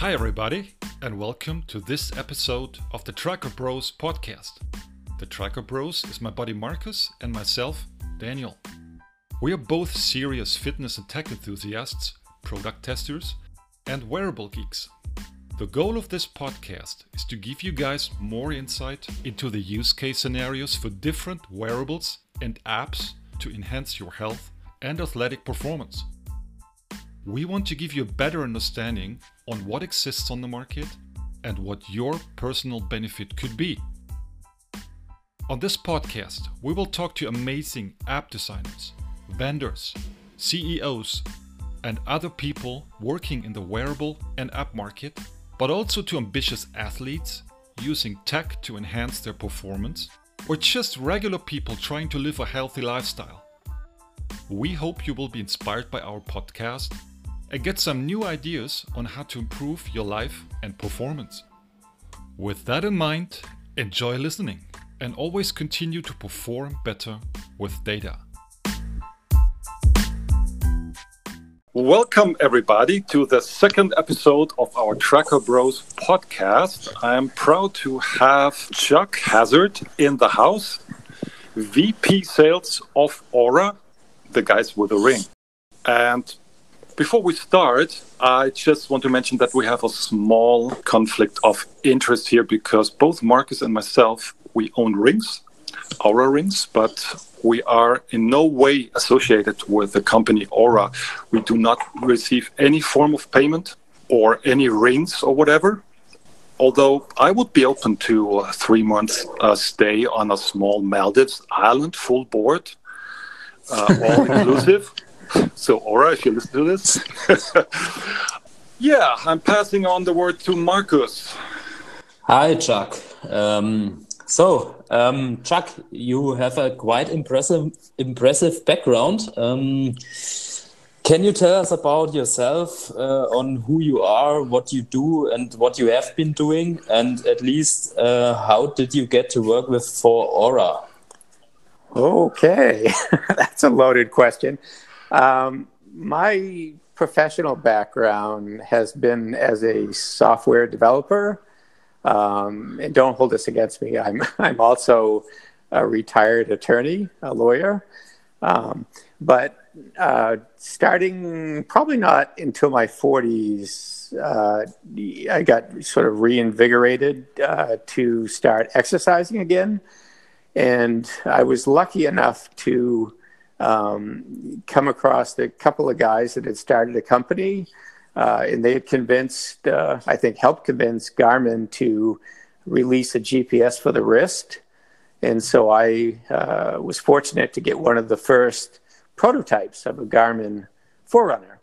Hi, everybody, and welcome to this episode of the Tracker Bros podcast. The Tracker Bros is my buddy Marcus and myself, Daniel. We are both serious fitness and tech enthusiasts, product testers, and wearable geeks. The goal of this podcast is to give you guys more insight into the use case scenarios for different wearables and apps to enhance your health and athletic performance. We want to give you a better understanding on what exists on the market and what your personal benefit could be. On this podcast, we will talk to amazing app designers, vendors, CEOs, and other people working in the wearable and app market, but also to ambitious athletes using tech to enhance their performance, or just regular people trying to live a healthy lifestyle. We hope you will be inspired by our podcast and get some new ideas on how to improve your life and performance. With that in mind, enjoy listening and always continue to perform better with data. Welcome, everybody, to the second episode of our Tracker Bros podcast. I'm proud to have Chuck Hazard in the house, VP Sales of Oura, the guys with the ring. And before we start, I just want to mention that we have a small conflict of interest here because both Marcus and myself we own rings, Oura rings, but we are in no way associated with the company Oura. We do not receive any form of payment or any rings or whatever. Although I would be open to a three months uh, stay on a small Maldives island, full board, uh, all inclusive. So, Oura, if you listen to this, yeah, I'm passing on the word to Marcus. Hi, Chuck. Um, so, um, Chuck, you have a quite impressive, impressive background. Um, can you tell us about yourself, uh, on who you are, what you do, and what you have been doing, and at least uh, how did you get to work with for Oura? Okay, that's a loaded question. Um, my professional background has been as a software developer. Um, and don't hold this against me. I'm I'm also a retired attorney, a lawyer. Um, but uh, starting probably not until my 40s, uh, I got sort of reinvigorated uh, to start exercising again. And I was lucky enough to um, come across a couple of guys that had started a company, uh, and they had convinced, uh, I think, helped convince Garmin to release a GPS for the wrist. And so I uh, was fortunate to get one of the first prototypes of a Garmin Forerunner,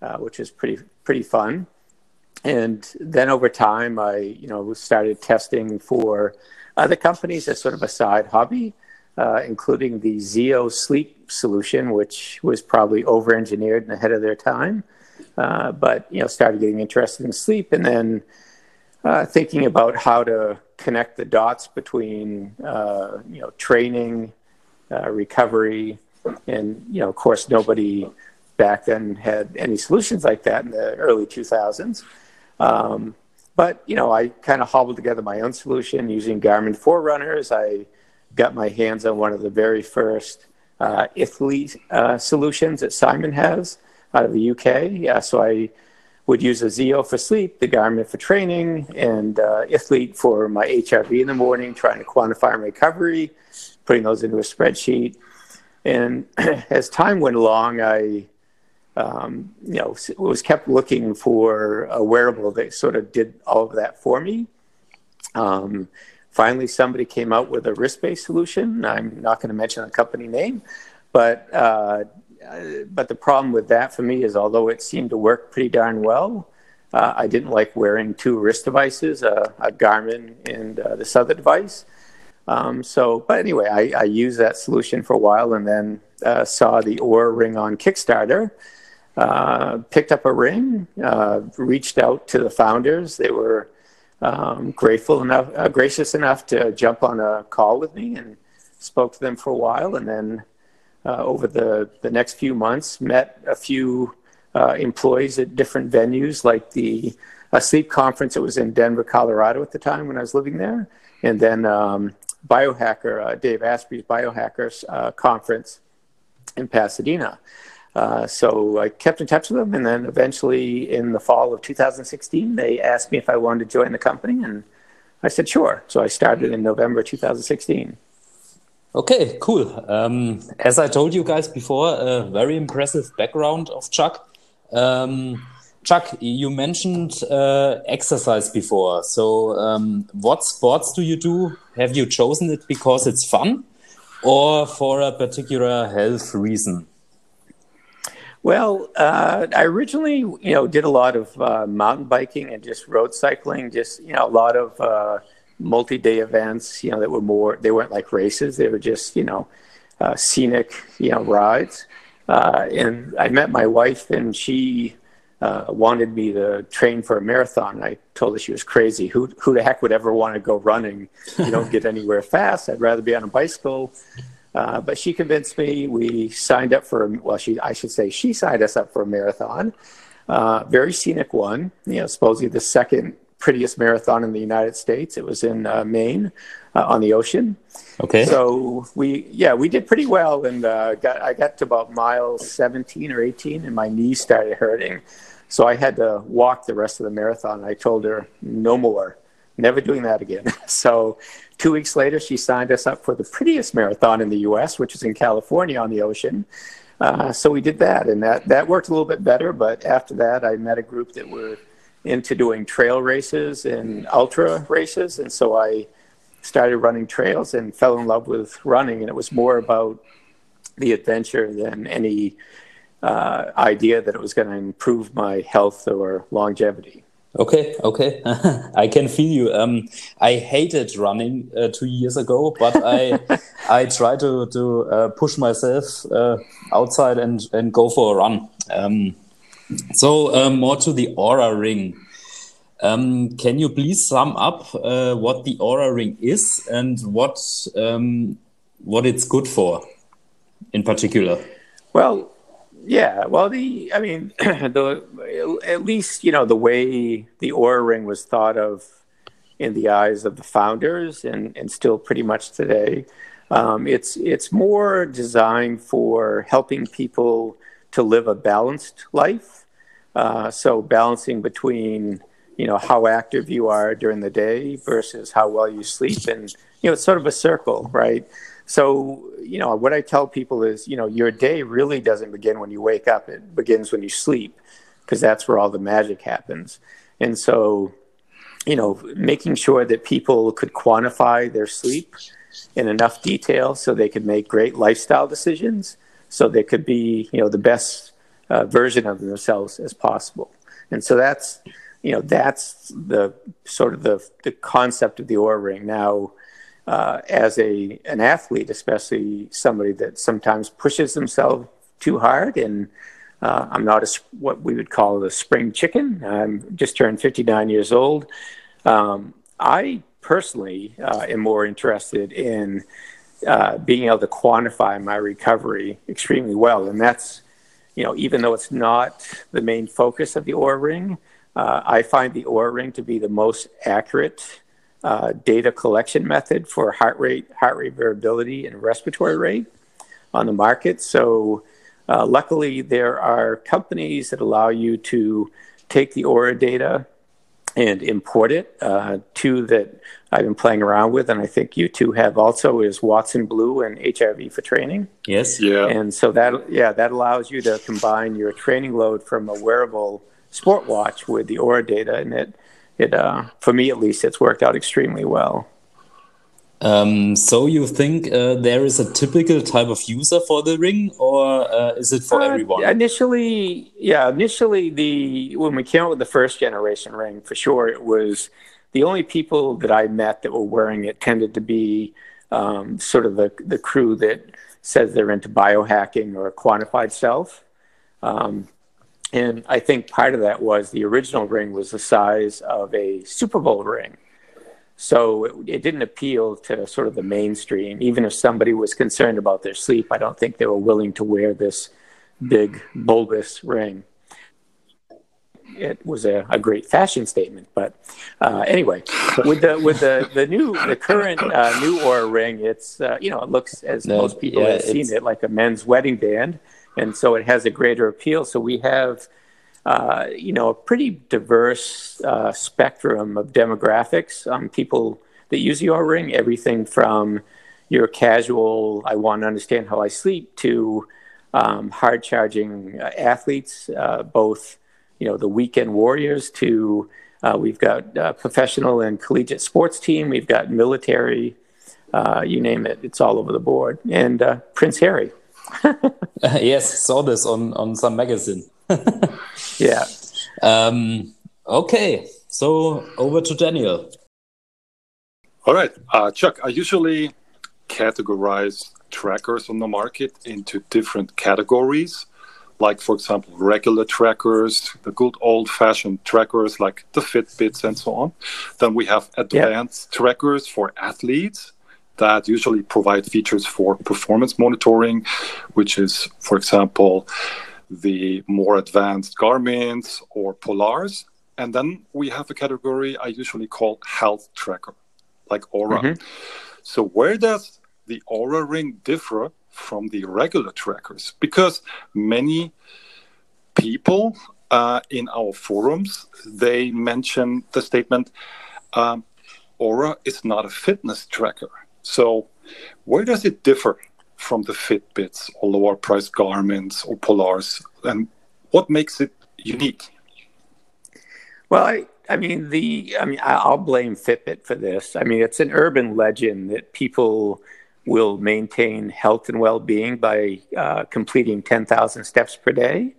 uh, which was pretty pretty fun. And then over time, I you know started testing for other companies as sort of a side hobby uh, including the Zeo sleep solution, which was probably over engineered and ahead of their time. Uh, but you know, started getting interested in sleep, and then uh, thinking about how to connect the dots between uh, you know training, uh, recovery, and you know, of course, nobody back then had any solutions like that in the early 2000s. Um, but you know, I kind of hobbled together my own solution using Garmin Forerunners. I got my hands on one of the very first uh, uh, solutions that Simon has out of the UK. Yeah, so I would use a Zeo for sleep, the Garmin for training, and uh, ithlete for my HRV in the morning, trying to quantify my recovery, putting those into a spreadsheet. And as time went along, I um, you know, was kept looking for a wearable that sort of did all of that for me. Um, Finally, somebody came out with a wrist-based solution. I'm not going to mention the company name, but uh, but the problem with that for me is, although it seemed to work pretty darn well, uh, I didn't like wearing two wrist devices, uh, a Garmin and uh, this other device. Um, so, but anyway, I, I, used that solution for a while, and then uh, saw the Oura ring on Kickstarter. Uh, picked up a ring, reached out to the founders. They were um, grateful enough, uh, gracious enough to jump on a call with me and spoke to them for a while. And then uh, over the, the next few months, met a few uh, employees at different venues like the a sleep conference. that was in Denver, Colorado at the time when I was living there, and then um, biohacker uh, Dave Asprey's biohackers uh, conference in Pasadena. Uh, so I kept in touch with them, and then eventually in the fall of 2016, they asked me if I wanted to join the company, and I said sure. So I started in November 2016. Okay, cool. Um, as I told you guys before, a very impressive background of Chuck. Um, Chuck, you mentioned uh, exercise before. So, um, what sports do you do? Have you chosen it because it's fun, or for a particular health reason? Well, uh, I originally, you know, did a lot of uh, mountain biking and just road cycling. Just you know, a lot of uh, multi-day events. You know, that were more. They weren't like races. They were just you know, uh, scenic you know rides. Uh, and I met my wife, and she uh, wanted me to train for a marathon. I told her she was crazy. Who who the heck would ever want to go running? You don't get anywhere fast. I'd rather be on a bicycle. Uh, but she convinced me. We signed up for well, she I should say she signed us up for a marathon. Uh, very scenic one. You know, supposedly the second prettiest marathon in the United States. It was in uh, Maine uh, on the ocean. Okay. So we, yeah, we did pretty well, and uh, got I got to about mile 17 or 18, and my knees started hurting. So I had to walk the rest of the marathon. I told her, no more, never doing that again. so two weeks later, she signed us up for the prettiest marathon in the US, which is in California on the ocean. Uh, so we did that, and that, that worked a little bit better. But after that, I met a group that were into doing trail races and ultra races. And so I started running trails and fell in love with running. And it was more about the adventure than any uh, idea that it was going to improve my health or longevity. Okay, okay, I can feel you. Um, I hated running uh, two years ago, but I I try to to uh, push myself uh, outside and and go for a run. Um, so um, more to the Oura Ring. Um, can you please sum up uh, what the Oura Ring is and what um, what it's good for, in particular? Well, yeah, well, the I mean, the at least you know the way the Oura Ring was thought of in the eyes of the founders, and and still pretty much today. Um, it's it's more designed for helping people to live a balanced life. Uh, so balancing between you know how active you are during the day versus how well you sleep, and you know it's sort of a circle, right? So, you know, what I tell people is, you know, your day really doesn't begin when you wake up, it begins when you sleep, because that's where all the magic happens. And so, you know, making sure that people could quantify their sleep in enough detail so they could make great lifestyle decisions, so they could be, you know, the best uh, version of themselves as possible. And so that's, you know, that's the sort of the, the concept of the Oura Ring. Now, uh, as a an athlete, especially somebody that sometimes pushes themselves too hard. And uh, I'm not a, what we would call a spring chicken. I'm just turned 59 years old. Um, I personally uh, am more interested in uh, being able to quantify my recovery extremely well, and that's you know even though it's not the main focus of the Oura Ring. Uh, I find the Oura Ring to be the most accurate uh, data collection method for heart rate, heart rate variability, and respiratory rate on the market. So, uh, luckily, there are companies that allow you to take the Oura data and import it. Uh, two that I've been playing around with, and I think you two have also, is Watson Blue and HRV for training. Yes. Yeah. And so that yeah that allows you to combine your training load from a wearable sport watch with the Oura data, and it it uh, for me at least it's worked out extremely well. Um, so you think uh, there is a typical type of user for the ring or uh, is it for uh, everyone? initially yeah initially the when we came out with the first generation ring for sure it was the only people that i met that were wearing it tended to be um, sort of the, the crew that says they're into biohacking or quantified self. Um, and I think part of that was the original ring was the size of a Super Bowl ring. So it, it, didn't appeal to sort of the mainstream. Even if somebody was concerned about their sleep, I don't think they were willing to wear this big, bulbous ring. it was a, a great fashion statement. But uh, anyway, with the with the, the new the current uh, new Oura ring, it's uh, you know it looks as no, most people yeah, have seen it like a men's wedding band, and so it has a greater appeal. So we have. Uh, you know, a pretty diverse uh, spectrum of demographics. Um, people that use the ring, everything from your casual, I want to understand how I sleep, to um, hard charging uh, athletes, uh, both you know the weekend warriors to uh, we've got uh, professional and collegiate sports team, we've got military, you name it, it's all over the board. And Prince Harry. yes, saw this on on some magazine. yeah. Um, okay, so over to Daniel. All right, Chuck. I usually categorize trackers on the market into different categories like for example regular trackers the good old fashioned trackers like the fitbits and so on then we have advanced yeah. trackers for athletes that usually provide features for performance monitoring which is for example the more advanced garmins or polars and then we have a category i usually call health tracker like Oura mm-hmm. so where does the Oura Ring differ from the regular trackers? Because many people uh, in our forums they mention the statement um, Oura is not a fitness tracker. So where does it differ from the Fitbits or lower price Garmins or Polars, and what makes it unique? Well, I, I mean the I mean I'll blame Fitbit for this. I mean it's an urban legend that people will maintain health and well-being by uh, completing 10,000 steps per day.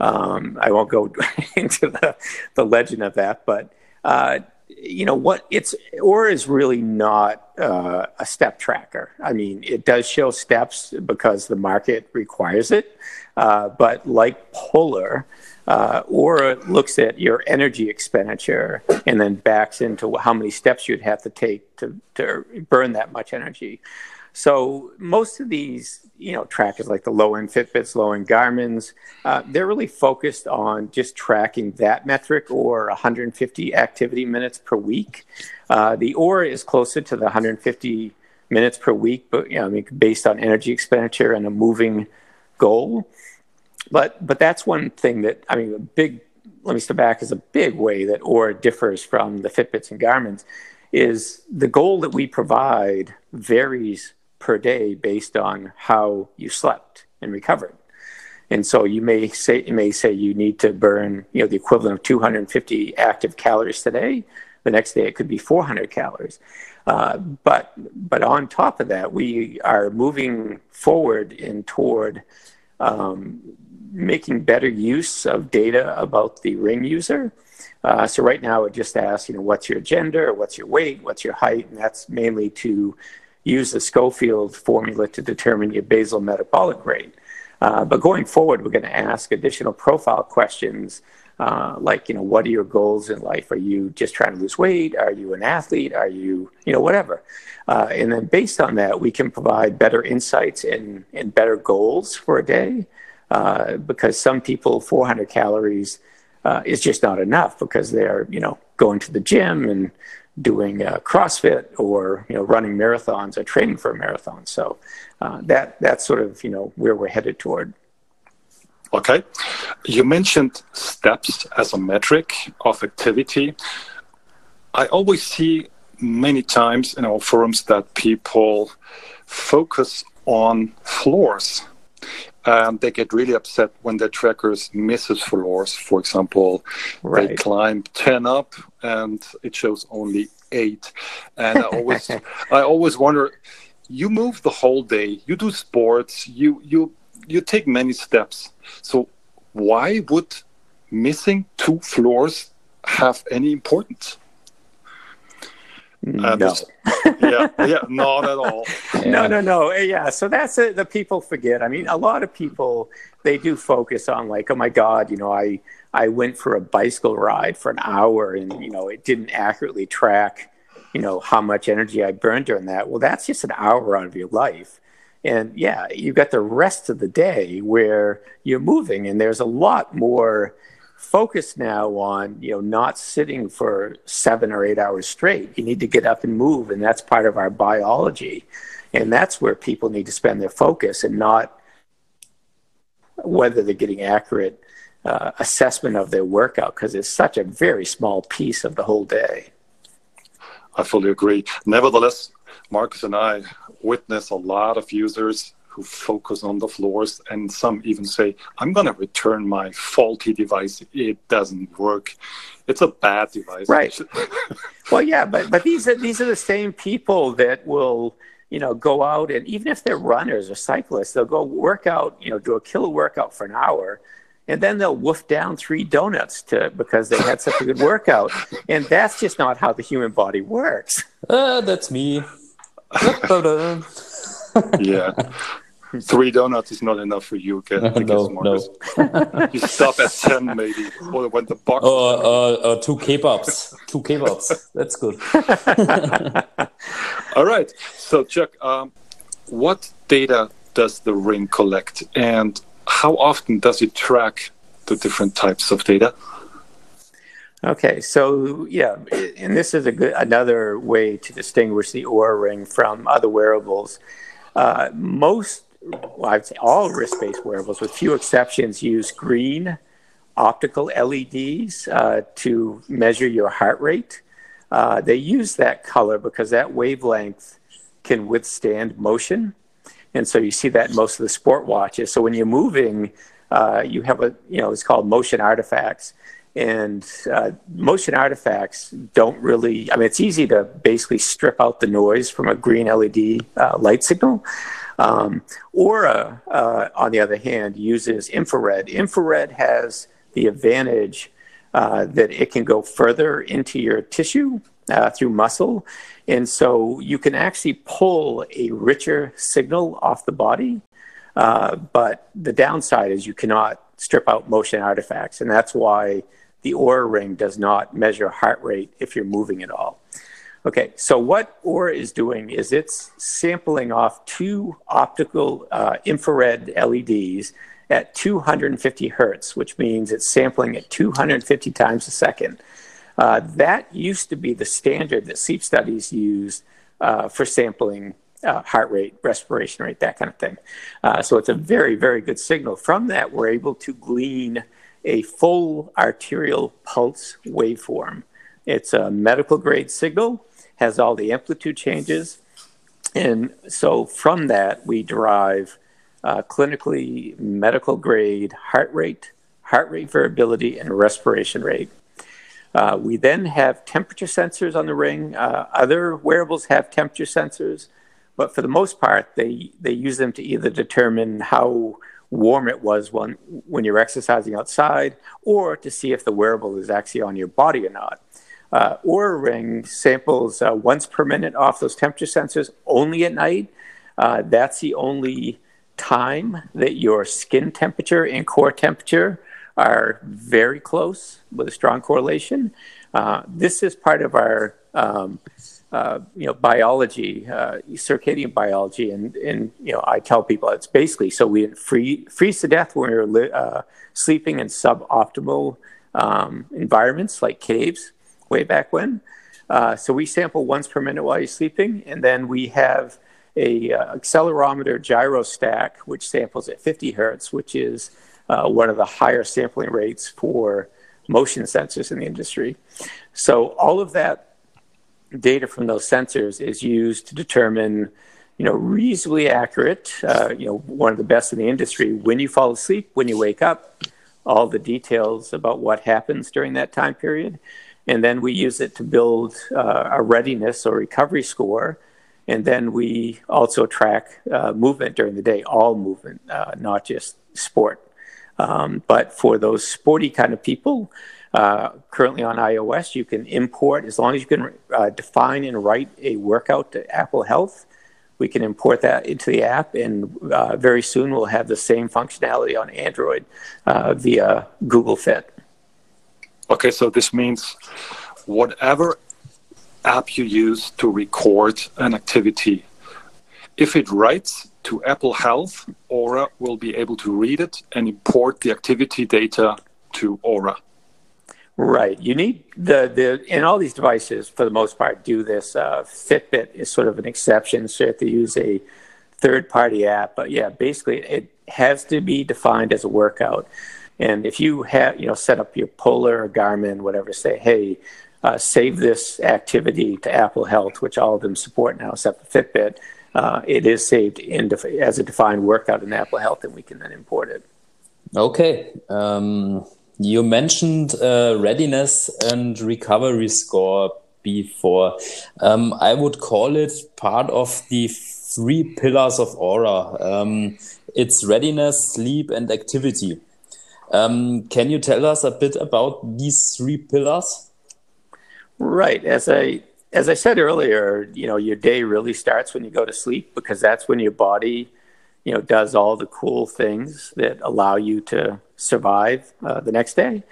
Um, I won't go into the, the legend of that, but uh, you know what? It's Oura is really not uh, a step tracker. I mean, it does show steps because the market requires it, uh, but like Polar. Uh, Oura looks at your energy expenditure and then backs into how many steps you'd have to take to, to burn that much energy. So most of these, you know, trackers like the low-end Fitbits, low-end Garmin's, uh, they're really focused on just tracking that metric or 150 activity minutes per week. Uh, the Oura is closer to the 150 minutes per week, but you know, I mean, based on energy expenditure and a moving goal. But but that's one thing that I mean, a big. Let me step back. Is a big way that Oura differs from the Fitbits and Garmin's is the goal that we provide varies per day based on how you slept and recovered. And so you may say you may say you need to burn you know the equivalent of 250 active calories today. The next day it could be 400 calories. Uh, but but on top of that, we are moving forward and toward um, making better use of data about the ring user. Uh, so right now it just asks, you know, what's your gender, what's your weight, what's your height, and that's mainly to use the Schofield formula to determine your basal metabolic rate. Uh, but going forward, we're going to ask additional profile questions uh, like, you know, what are your goals in life? Are you just trying to lose weight? Are you an athlete? Are you, you know, whatever? Uh, and then based on that, we can provide better insights and, and better goals for a day uh, because some people, 400 calories uh, is just not enough because they're, you know, going to the gym and doing uh, CrossFit or you know running marathons or training for a marathon. So uh, that that's sort of you know where we're headed toward. Okay, you mentioned steps as a metric of activity. I always see many times in our forums that people focus on floors and they get really upset when their trackers misses floors. For example, right. they climb 10 up and it shows only eight. And I always, I always wonder, you move the whole day, you do sports, you, you, you take many steps. So why would missing two floors have any importance? Uh, no. yeah, yeah, not at all. Yeah. No, no, no. Eh, yeah, so that's it. The people forget. I mean, a lot of people they do focus on like, oh my God, you know, I I went for a bicycle ride for an hour, and you know, it didn't accurately track, you know, how much energy I burned during that. Well, that's just an hour out of your life. And yeah, you've got the rest of the day where you're moving, and there's a lot more focus now on you know not sitting for seven or eight hours straight. You need to get up and move, and that's part of our biology, and that's where people need to spend their focus and not whether they're getting accurate uh, assessment of their workout because it's such a very small piece of the whole day. I fully agree. Nevertheless, Marcus and I witness a lot of users who focus on the floors, and some even say, I'm going to return my faulty device. It doesn't work. It's a bad device. Right. well, yeah, but, but these, are, these are the same people that will you know, go out and even if they're runners or cyclists, they'll go work out, you know, do a killer workout for an hour, and then they'll wolf down three donuts to because they had such a good workout, and that's just not how the human body works. Uh, that's me. yeah. Three donuts is not enough for you, okay? no, no. you stop at ten, maybe, or when the box. Or uh, uh, two kebabs. Two kebabs. That's good. All right. So, Chuck, um, what data does the ring collect, and how often does it track the different types of data? Okay, so yeah, and this is a good another way to distinguish the Oura ring from other wearables. Uh, most well, I'd say all wrist-based wearables, with few exceptions, use green optical LEDs uh, to measure your heart rate. Uh, they use that color because that wavelength can withstand motion, and so you see that in most of the sport watches. So when you're moving, uh, you have a you know it's called motion artifacts, and uh, motion artifacts don't really. I mean, it's easy to basically strip out the noise from a green LED uh, light signal. Um, Oura, uh, on the other hand, uses infrared. Infrared has the advantage uh, that it can go further into your tissue uh, through muscle. And so you can actually pull a richer signal off the body. Uh, but the downside is you cannot strip out motion artifacts. And that's why the Oura ring does not measure heart rate if you're moving at all. Okay, so what Oura is doing is it's sampling off two optical uh, infrared LEDs at 250 hertz, which means it's sampling at 250 times a second. Uh, that used to be the standard that sleep studies use uh, for sampling uh, heart rate, respiration rate, that kind of thing. Uh, so it's a very, very good signal. From that, we're able to glean a full arterial pulse waveform. It's a medical grade signal has all the amplitude changes. And so from that, we derive uh, clinically medical grade heart rate, heart rate variability, and respiration rate. Uh, we then have temperature sensors on the ring. Uh, other wearables have temperature sensors, but for the most part, they, they use them to either determine how warm it was when, when you're exercising outside or to see if the wearable is actually on your body or not. Uh, Oura Ring samples uh, once per minute off those temperature sensors only at night. Uh, that's the only time that your skin temperature and core temperature are very close with a strong correlation. Uh, this is part of our um, uh, you know biology, uh, circadian biology, and and you know I tell people it's basically so we free, freeze to death when we're li- uh, sleeping in suboptimal um, environments like caves way back when. Uh, so we sample once per minute while you're sleeping, and then we have a uh, accelerometer gyro stack which samples at 50 hertz, which is uh, one of the higher sampling rates for motion sensors in the industry. So all of that data from those sensors is used to determine, you know, reasonably accurate, uh, you know, one of the best in the industry when you fall asleep, when you wake up, all the details about what happens during that time period and then we use it to build uh, a readiness or recovery score. And then we also track uh, movement during the day, all movement, uh, not just sport. Um, but for those sporty kind of people, uh, currently on iOS, you can import, as long as you can uh, define and write a workout to Apple Health, we can import that into the app. And uh, very soon we'll have the same functionality on Android via Google Fit. Okay, so this means whatever app you use to record an activity, if it writes to Apple Health, Oura will be able to read it and import the activity data to Oura. Right. You need the the and all these devices for the most part do this. Uh, Fitbit is sort of an exception, so you have to use a third party app. But yeah, basically it has to be defined as a workout. And if you have you know set up your Polar or Garmin, whatever, say, hey, uh, save this activity to Apple Health, which all of them support now, except for Fitbit. Uh, it is saved def- as a defined workout in Apple Health, and we can then import it. Okay. Um, you mentioned uh, readiness and recovery score before. Um, I would call it part of the three pillars of Oura. Um, it's readiness, sleep, and activity. Um, can you tell us a bit about these three pillars? Right. As I as I said earlier, you know, your day really starts when you go to sleep because that's when your body, you know, does all the cool things that allow you to survive uh, the next day.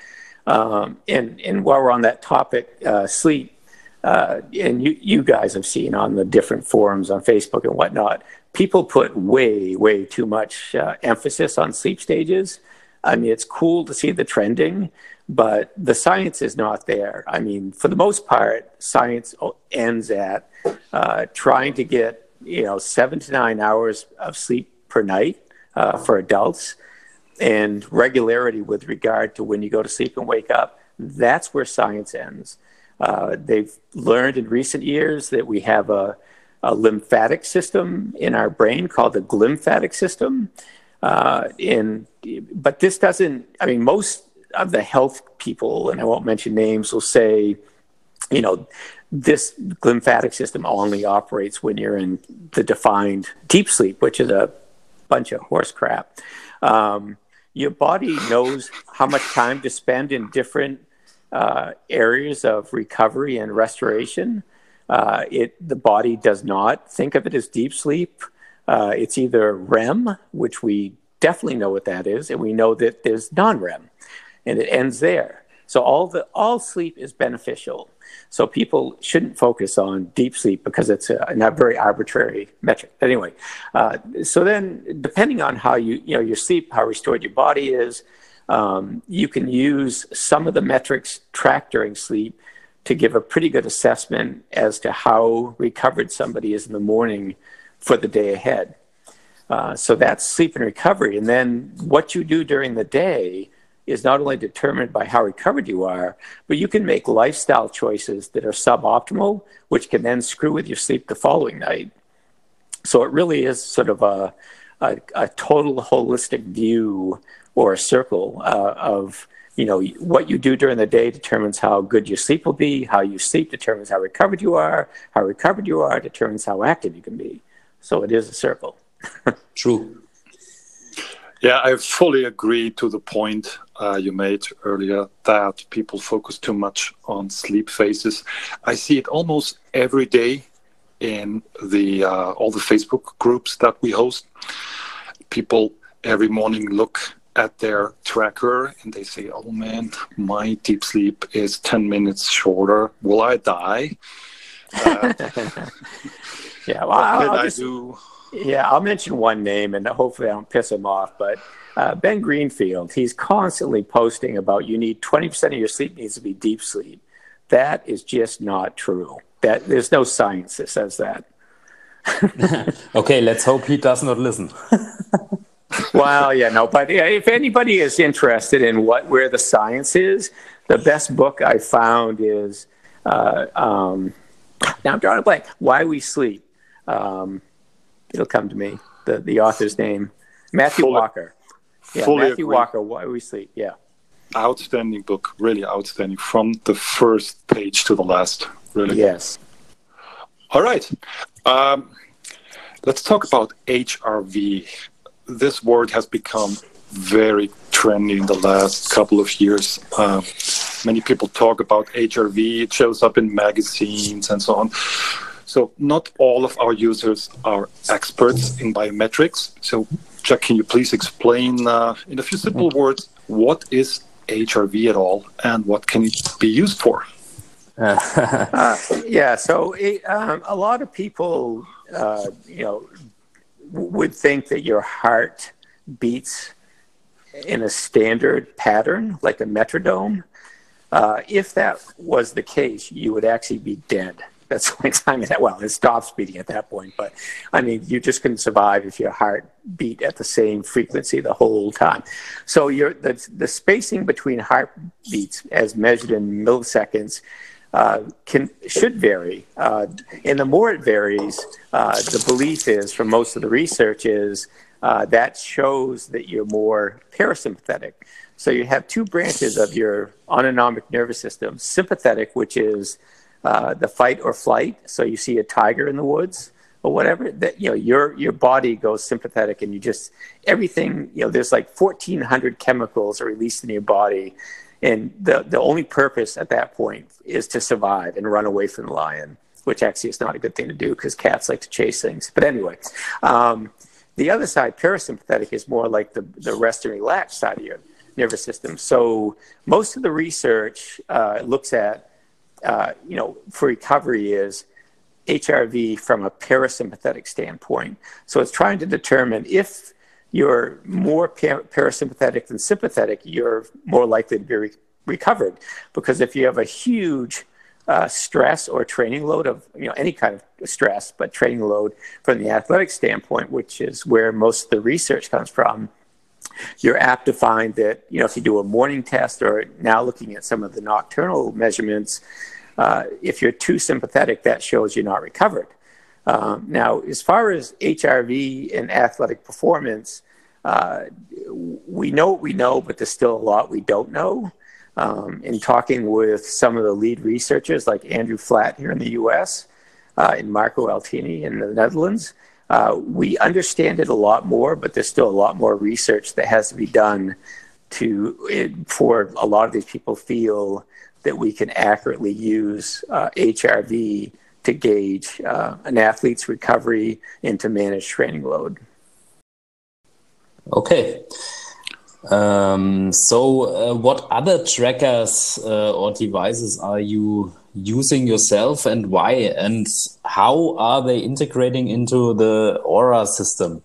Um, and and while we're on that topic, uh, sleep, uh, and you you guys have seen on the different forums on Facebook and whatnot, people put way way too much uh, emphasis on sleep stages. I mean, it's cool to see the trending, but the science is not there. I mean, for the most part, science ends at uh, trying to get you know seven to nine hours of sleep per night uh, for adults and regularity with regard to when you go to sleep and wake up, that's where science ends. Uh, they've learned in recent years that we have a, a, lymphatic system in our brain called the glymphatic system. Uh, in, but this doesn't, I mean, most of the health people, and I won't mention names, will say, you know, this glymphatic system only operates when you're in the defined deep sleep, which is a bunch of horse crap. Um, your body knows how much time to spend in different uh, areas of recovery and restoration. Uh, it the body does not think of it as deep sleep. Uh, it's either REM, which we definitely know what that is, and we know that there's non-REM, and it ends there. So all the all sleep is beneficial. So people shouldn't focus on deep sleep because it's a, not very arbitrary metric. Anyway, uh, so then depending on how you you know your sleep, how restored your body is, um, you can use some of the metrics tracked during sleep to give a pretty good assessment as to how recovered somebody is in the morning for the day ahead. Uh, so that's sleep and recovery, and then what you do during the day is not only determined by how recovered you are, but you can make lifestyle choices that are suboptimal, which can then screw with your sleep the following night. So it really is sort of a, a, a total holistic view or a circle uh, of you know what you do during the day determines how good your sleep will be how you sleep determines how recovered you are how recovered you are determines how active you can be. So it is a circle. True yeah, I fully agree to the point uh, you made earlier that people focus too much on sleep phases. I see it almost every day in the uh, all the Facebook groups that we host. People every morning look at their tracker and they say, "Oh man, my deep sleep is ten minutes shorter. Will I die?" Uh, yeah, well, what can I do? Yeah, I'll mention one name and hopefully I don't piss him off. But uh, Ben Greenfield, he's constantly posting about you need 20% of your sleep needs to be deep sleep. That is just not true. That There's no science that says that. okay, let's hope he does not listen. well, yeah, no, but if anybody is interested in what where the science is, the best book I found is uh, um, now I'm drawing a blank. Why We Sleep. Um, it'll come to me. The the author's name, Matthew fully, Walker. Yeah, Matthew agree. Walker. Why we sleep? Yeah. Outstanding book, really outstanding from the first page to the last. Really. Yes. All right. Um, let's talk about HRV. This word has become very trendy in the last couple of years. Uh, many people talk about HRV. It shows up in magazines and so on. So not all of our users are experts in biometrics. So Jack, can you please explain uh, in a few simple words what is HRV at all and what can it be used for? uh, yeah, so it, um, a lot of people, uh, you know, would think that your heart beats in a standard pattern, like a metronome, uh, if that was the case, you would actually be dead. That's when time that well, it stops beating at that point. But I mean, you just couldn't survive if your heart beat at the same frequency the whole time. So your the the spacing between heartbeats, as measured in milliseconds, uh, can should vary. Uh, and the more it varies, uh, the belief is from most of the research is uh, that shows that you're more parasympathetic. So you have two branches of your autonomic nervous system: sympathetic, which is uh, the fight or flight. So you see a tiger in the woods or whatever. That you know your your body goes sympathetic, and you just everything. You know, there's like 1,400 chemicals are released in your body, and the the only purpose at that point is to survive and run away from the lion. Which actually is not a good thing to do because cats like to chase things. But anyway, um, the other side, parasympathetic, is more like the, the rest and relax side of your nervous system. So most of the research uh, looks at uh, you know, for recovery is HRV from a parasympathetic standpoint. So it's trying to determine if you're more par- parasympathetic than sympathetic, you're more likely to be re- recovered. Because if you have a huge uh, stress or training load of you know any kind of stress, but training load from the athletic standpoint, which is where most of the research comes from, you're apt to find that you know if you do a morning test or now looking at some of the nocturnal measurements, uh, if you're too sympathetic, that shows you're not recovered. Um, now, as far as HRV and athletic performance, uh, we know what we know, but there's still a lot we don't know. Um, in talking with some of the lead researchers, like Andrew Flatt here in the US uh, and Marco Altini in the Netherlands, uh, we understand it a lot more, but there's still a lot more research that has to be done to for a lot of these people feel that we can accurately use uh, HRV to gauge uh, an athlete's recovery and to manage training load. Okay. Um, so, uh, what other trackers uh, or devices are you using yourself and why? And how are they integrating into the Oura system?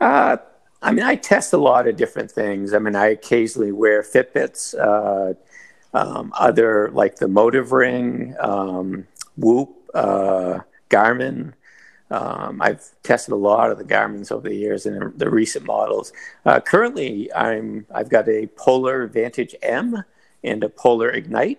Uh, I mean, I test a lot of different things. I mean, I occasionally wear Fitbits, uh, um, other like the Motiv Ring, um, Whoop, uh, Garmin. Um, I've tested a lot of the Garmin's over the years and the recent models. Uh, currently, I'm I've got a Polar Vantage M and a Polar Ignite.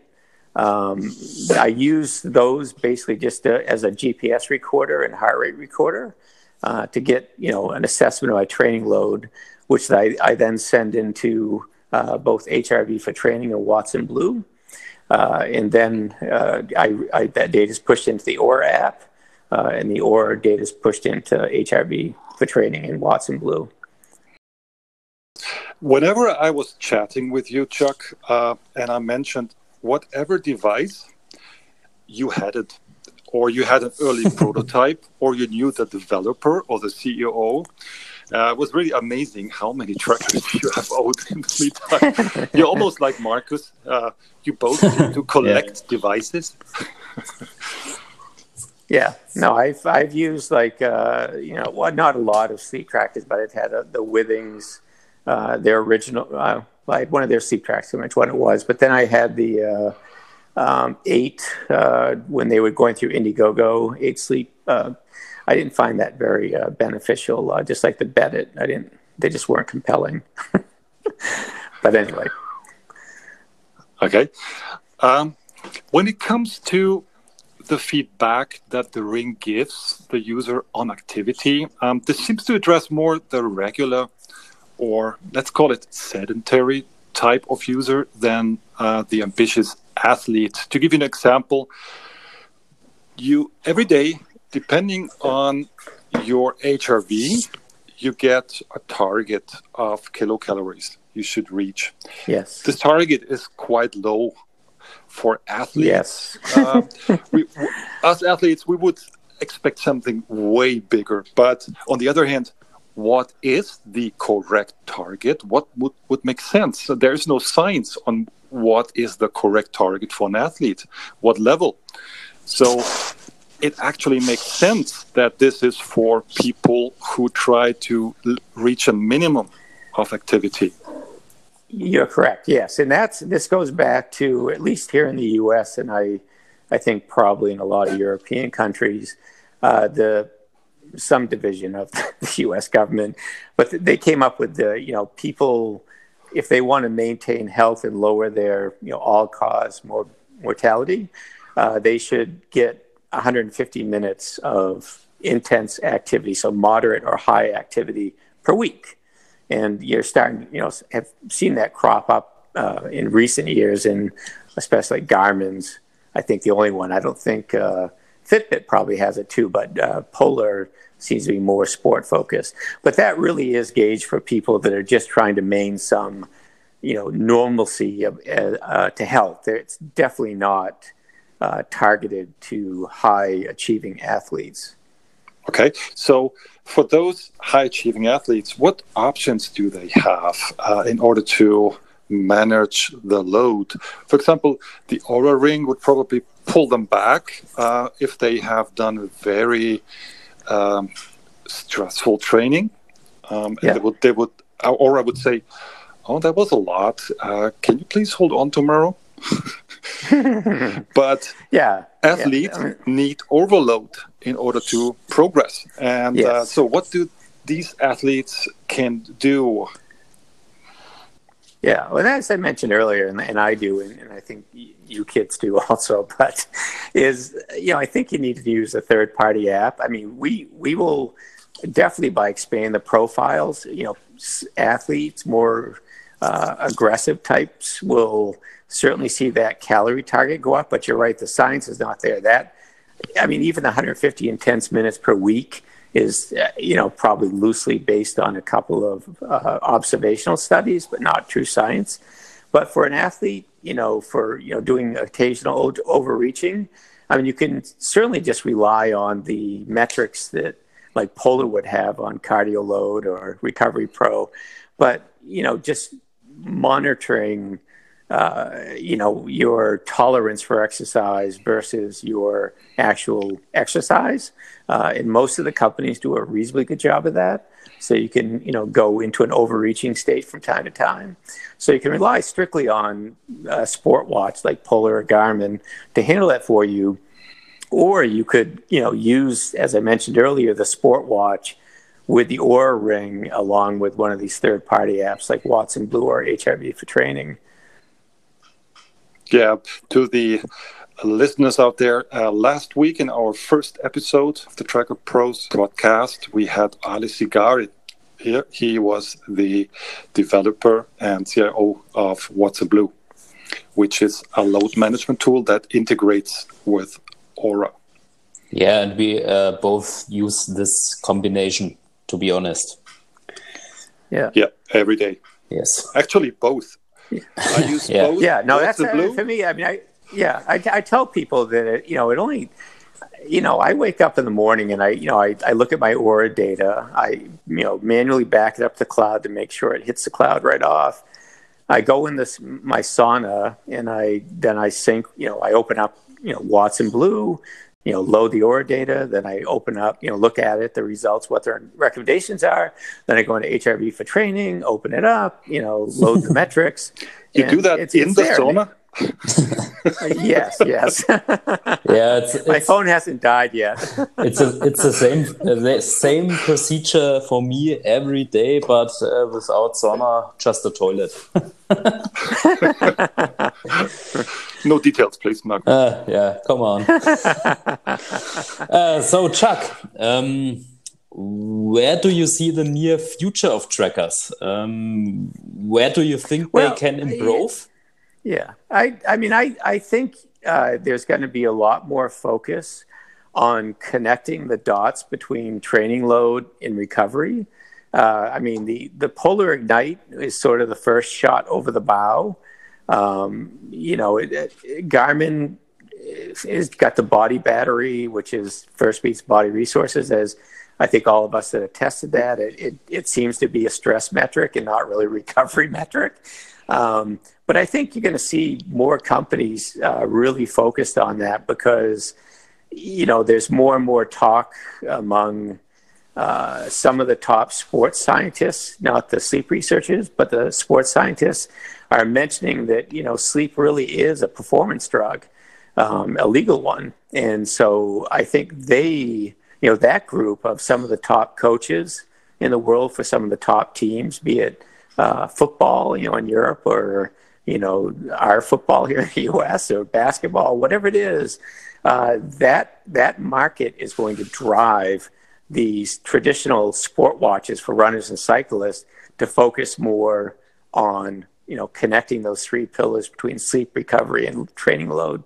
Um, I use those basically just to, as a GPS recorder and heart rate recorder uh, to get you know an assessment of my training load, which I, I then send into uh, both HRV for training and Watson Blue. Uh, and then uh, I, I, that data is pushed into the Oura app, uh, and the Oura data is pushed into HRV for training in Watson Blue. Whenever I was chatting with you, Chuck, and I mentioned whatever device you had it or you had an early prototype, or you knew the developer or the CEO. Uh, it was really amazing how many trackers you have owned in the meantime. You're almost like Marcus. Uh, you both to collect yeah. devices. yeah, no, I've I've used like uh, you know, well, not a lot of sleep trackers, but I've had uh, the Withings, uh, their original. Uh, I had one of their sleep tracks, which one it was, but then I had the um, eight uh, when they were going through Indiegogo, eight sleep. Uh, I didn't find that very uh, beneficial. Just like the Beddit, I didn't. They just weren't compelling. but anyway. Okay. Um, when it comes to the feedback that the ring gives the user on activity, um, this seems to address more the regular, or let's call it sedentary type of user than uh, the ambitious athlete. To give you an example, you every day, depending on your HRV, you get a target of kilocalories you should reach. Yes. This target is quite low for athletes. Yes. uh, we, as athletes, we would expect something way bigger. But on the other hand, what is the correct target? What would, would make sense? So there is no science on what is the correct target for an athlete, what level. So it actually makes sense that this is for people who try to l- reach a minimum of activity. You're correct. Yes, and that's this goes back to at least here in the U.S. and I, I think probably in a lot of European countries, uh, the some division of the U.S. government, but they came up with the you know people if they want to maintain health and lower their you know all cause mor- mortality, uh, they should get 150 minutes of intense activity, so moderate or high activity per week and you're starting, you know, have seen that crop up uh, in recent years, and especially Garmin's. I think the only one. I don't think uh, Fitbit probably has it too, but uh, Polar seems to be more sport focused. But that really is gauge for people that are just trying to maintain some, you know, normalcy of, uh, to health. It's definitely not uh, targeted to high achieving athletes. Okay, so for those high achieving athletes, what options do they have uh, in order to manage the load? For example, the Oura Ring would probably pull them back uh, if they have done very um, stressful training. Um, yeah. they would, they would, Oura would say, "Oh, that was a lot. Uh, can you please hold on tomorrow?" but yeah, athletes yeah. Need overload in order to progress. And uh, yes. uh, so, what do these athletes can do? Yeah, well, as I mentioned earlier, and, and I do, and, and, I think you kids do also, but is you know I think you need to use a third party app. I mean, we we will definitely by expanding the profiles, you know, athletes more uh, aggressive types will certainly see that calorie target go up. But you're right, the science is not there. That I mean, even the 150 intense minutes per week is, uh, you know, probably loosely based on a couple of uh, observational studies, but not true science. But for an athlete, you know, for you know doing occasional overreaching, I mean, you can certainly just rely on the metrics that like Polar would have on Cardio Load or Recovery Pro, but you know, just monitoring uh, you know your tolerance for exercise versus your actual exercise. Uh, and most of the companies do a reasonably good job of that. So you can you know go into an overreaching state from time to time. So you can rely strictly on a sport watch like polar or garmin to handle that for you. Or you could you know use as i mentioned earlier the sport watch with the Oura ring along with one of these third party apps like watson blue or hrv for training yeah, to the listeners out there, uh, last week in our first episode of the Tracker Bros podcast, we had Ali Sigari here. He was the developer and CIO of Watson Blue, which is a load management tool that integrates with Oura. Yeah, and we uh, both use this combination, to be honest. Yeah. Yeah, every day. Yes. Actually, both. I use yeah. Yeah, no, that's uh, for me. I mean, I yeah, I, I tell people that it, you know it only you know, I wake up in the morning and I, you know, I, I look at my Oura data. I, you know, manually back it up to cloud to make sure it hits the cloud right off. I go in this my sauna and I then I sync. You know, I open up, you know, Watson Blue, you know, load the Oura data. Then I open up, you know, look at it, the results, what their recommendations are. Then I go into HRV for training, open it up, you know, load the metrics. You do that in the there. sauna? yes, yes. yeah, it's, it's, my phone hasn't died yet. it's a, it's the same the same procedure for me every day, but uh, without sauna, just a toilet. no details, please, Mark. Uh, yeah, come on. uh, so, Chuck, um, where do you see the near future of trackers? Um, where do you think well, they can improve? Yeah, I, I mean, I, I think uh, there's going to be a lot more focus on connecting the dots between training load and recovery. Uh, I mean, the, the Polar Ignite is sort of the first shot over the bow. Um, you know, it, it, Garmin has got the body battery, which is Firstbeat's Body Resources, as I think all of us that have tested that. It, it, it seems to be a stress metric and not really recovery metric. Um, but I think you're going to see more companies uh, really focused on that because, you know, there's more and more talk among uh, some of the top sports scientists, not the sleep researchers, but the sports scientists, are mentioning that you know sleep really is a performance drug, um, a legal one, and so I think they, you know, that group of some of the top coaches in the world for some of the top teams, be it uh, football, you know, in Europe or you know our football here in the U.S. or basketball, whatever it is, uh, that that market is going to drive these traditional sport watches for runners and cyclists to focus more on you know connecting those three pillars between sleep recovery and training load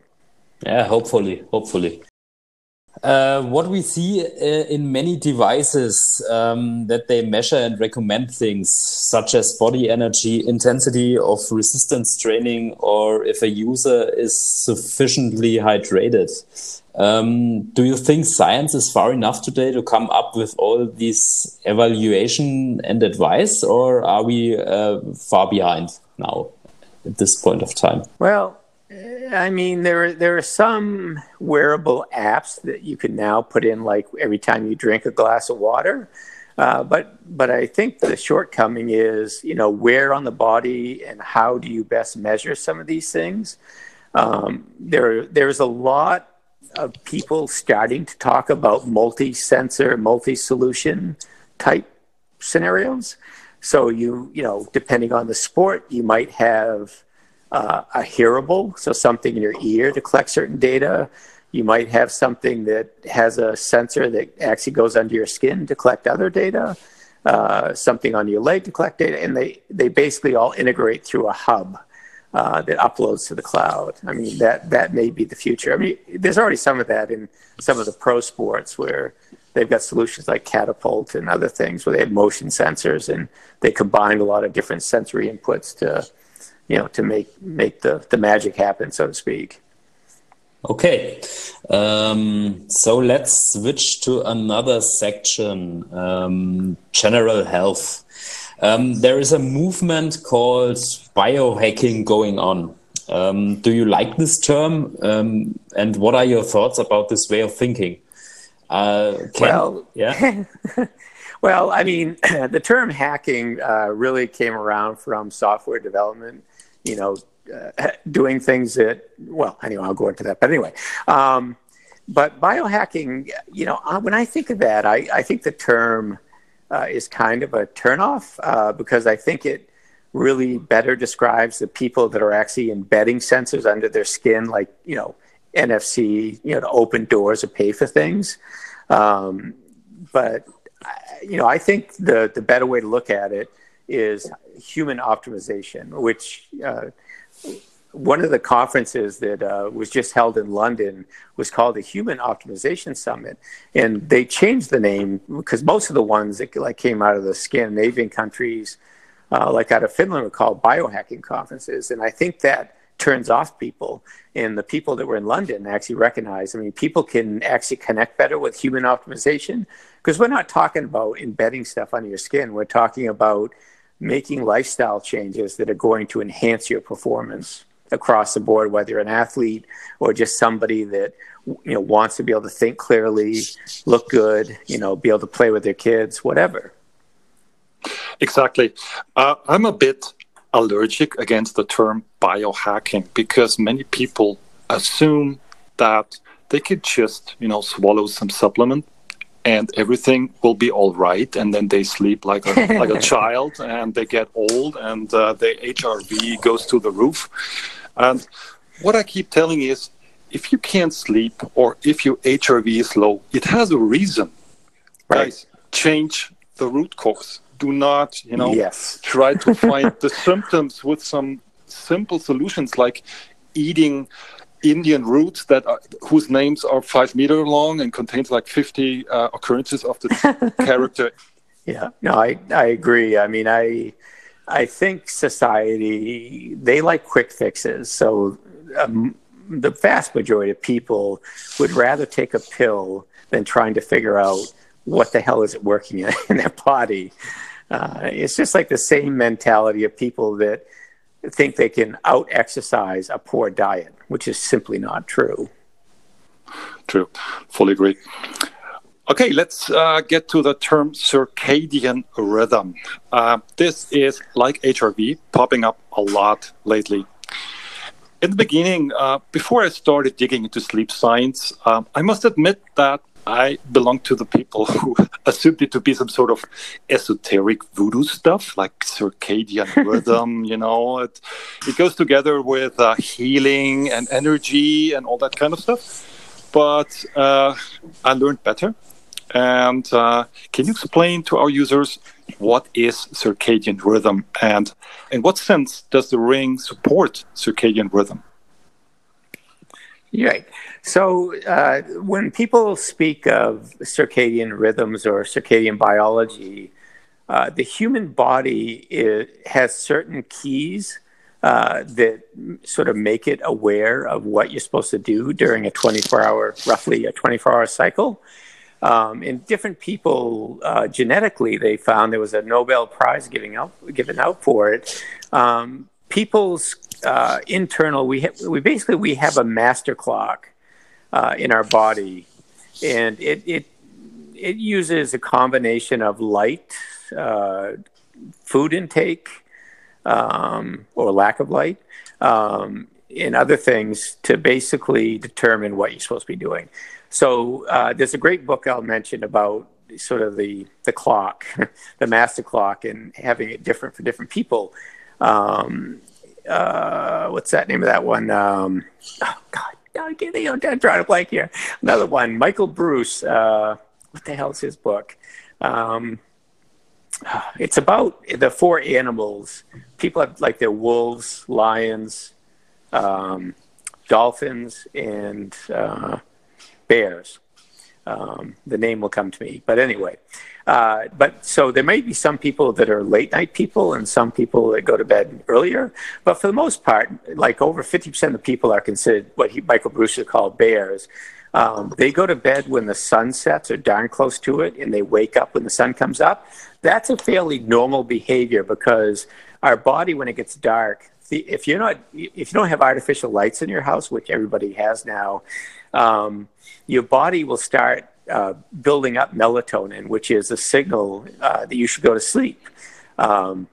yeah hopefully hopefully uh, what we see uh, in many devices um, that they measure and recommend things such as body energy, intensity of resistance training, or if a user is sufficiently hydrated. Um, do you think science is far enough today to come up with all these evaluation and advice, or are we uh, far behind now at this point of time? Well, I mean, there there are some wearable apps that you can now put in, like every time you drink a glass of water. Uh, but but I think the shortcoming is, you know, where on the body and how do you best measure some of these things? Um, there there's a lot of people starting to talk about multi-sensor, multi-solution type scenarios. So you you know, depending on the sport, you might have uh, a hearable, so something in your ear to collect certain data. You might have something that has a sensor that actually goes under your skin to collect other data. Uh, something on your leg to collect data, and they they basically all integrate through a hub uh, that uploads to the cloud. I mean, that that may be the future. I mean, there's already some of that in some of the pro sports where they've got solutions like Catapult and other things where they have motion sensors and they combine a lot of different sensory inputs to, you know, to make make the the magic happen, so to speak. Okay, um, so let's switch to another section, um, general health. Um, there is a movement called biohacking going on. Um, do you like this term? Um, and what are your thoughts about this way of thinking? Uh, can, well, yeah. well, I mean, the term hacking uh, really came around from software development. You know, uh, doing things that. Well, anyway, I'll go into that. But anyway, um, but biohacking. You know, uh, when I think of that, I, I think the term uh, is kind of a turnoff uh, because I think it really better describes the people that are actually embedding sensors under their skin, like you know NFC, you know, to open doors or pay for things. Um, but you know, I think the the better way to look at it is human optimization, which uh, one of the conferences that uh, was just held in London was called the Human Optimization Summit, and they changed the name because most of the ones that like came out of the Scandinavian countries, uh, like out of Finland, were called biohacking conferences, and I think that turns off people. And the people that were in London actually recognize. I mean, people can actually connect better with human optimization because we're not talking about embedding stuff on your skin. We're talking about making lifestyle changes that are going to enhance your performance across the board, whether you're an athlete or just somebody that you know wants to be able to think clearly, look good, you know, be able to play with their kids, whatever. Exactly. Uh, I'm a bit allergic against the term biohacking because many people assume that they could just, you know, swallow some supplement and everything will be all right and then they sleep like a like a child and they get old and uh, their hrv goes to the roof and what I keep telling is if you can't sleep or if your HRV is low, it has a reason. Right. Guys, change the root cause. Do not, you know, yes. try to find the symptoms with some simple solutions like eating Indian roots that are, whose names are five meter long and contains like 50 uh, occurrences of the character. Yeah, no, I, I agree. I mean, I, I think society they like quick fixes. So um, the vast majority of people would rather take a pill than trying to figure out what the hell is it working in, in their body. Uh, it's just like the same mentality of people that think they can out exercise a poor diet, which is simply not true. True, fully agree. Okay, let's uh, get to the term circadian rhythm. Uh, this is like HRV, popping up a lot lately. In the beginning, uh, before I started digging into sleep science, um, I must admit that I belong to the people who assumed it to be some sort of esoteric voodoo stuff, like circadian rhythm. You know, it it goes together with uh, healing and energy and all that kind of stuff. But uh, I learned better. And uh, can you explain to our users what is circadian rhythm and in what sense does the ring support circadian rhythm? Right. So uh, when people speak of circadian rhythms or circadian biology, uh, the human body is, has certain keys uh, that sort of make it aware of what you're supposed to do during a 24 hour, roughly a 24 hour cycle. Um, and different people uh, genetically, they found there was a Nobel Prize giving out, given out for it. Um, people's uh, internal, we ha- we basically we have a master clock uh, in our body, and it it it uses a combination of light, uh, food intake, um, or lack of light, um, and other things to basically determine what you're supposed to be doing. So uh, there's a great book I'll mention about sort of the the clock, the master clock, and having it different for different people. Um, uh, what's that name of that one? Um, oh God. I'm drawing a blank here. Another one, Michael Breus. Uh, what the hell is his book? Um, it's about the four animals. People have like their wolves, lions, um, dolphins, and uh, bears. Um, the name will come to me, but anyway. Uh, but so there may be some people that are late night people and some people that go to bed earlier. But for the most part, like over 50% of the people are considered what he, Michael Breus called bears. Um, they go to bed when the sun sets or darn close to it, and they wake up when the sun comes up. That's a fairly normal behavior because our body, when it gets dark, if you're not, if you don't have artificial lights in your house, which everybody has now, um, your body will start uh, building up melatonin, which is a signal uh, that you should go to sleep. Um,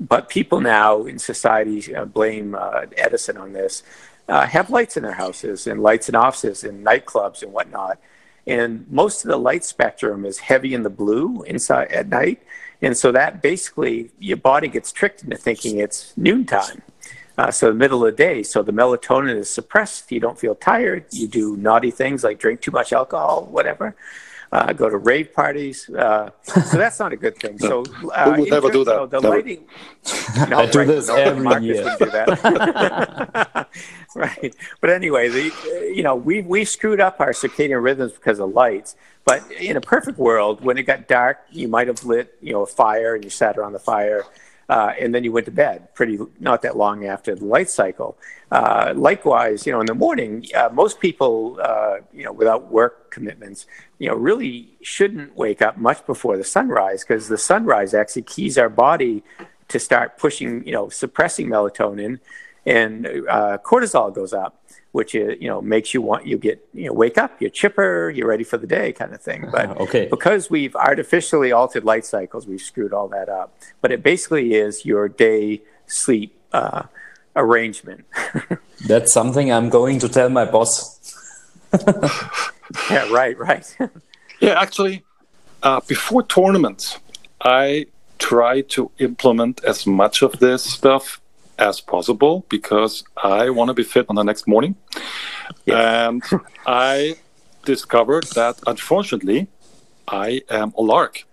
but people now in society uh, blame uh, Edison on this. Uh, have lights in their houses and lights in offices and nightclubs and whatnot. And most of the light spectrum is heavy in the blue inside at night. And so that basically your body gets tricked into thinking it's noontime. Uh, so the middle of the day, so the melatonin is suppressed. You don't feel tired. You do naughty things like drink too much alcohol, whatever. Uh, go to rave parties. Uh, so that's not a good thing. So uh, we would never do that. the never. lighting. No, I do right, this no, every Marcus year. would do that. right. But anyway, the you know we we screwed up our circadian rhythms because of lights. But in a perfect world, when it got dark, you might have lit you know a fire and you sat around the fire uh, and then you went to bed pretty not that long after the light cycle. Uh, likewise, you know, in the morning, uh, most people, uh, you know, without work commitments, you know, really shouldn't wake up much before the sunrise because the sunrise actually keys our body to start pushing, you know, suppressing melatonin, and uh, cortisol goes up which is you know makes you want you get you know wake up you're chipper you're ready for the day kind of thing but Uh, okay. because we've artificially altered light cycles we've screwed all that up but it basically is your day sleep uh, arrangement That's something I'm going to tell my boss. yeah right right Yeah, actually, uh, before tournaments, I try to implement as much of this stuff as possible because I want to be fit on the next morning. And I discovered that unfortunately, I am a lark.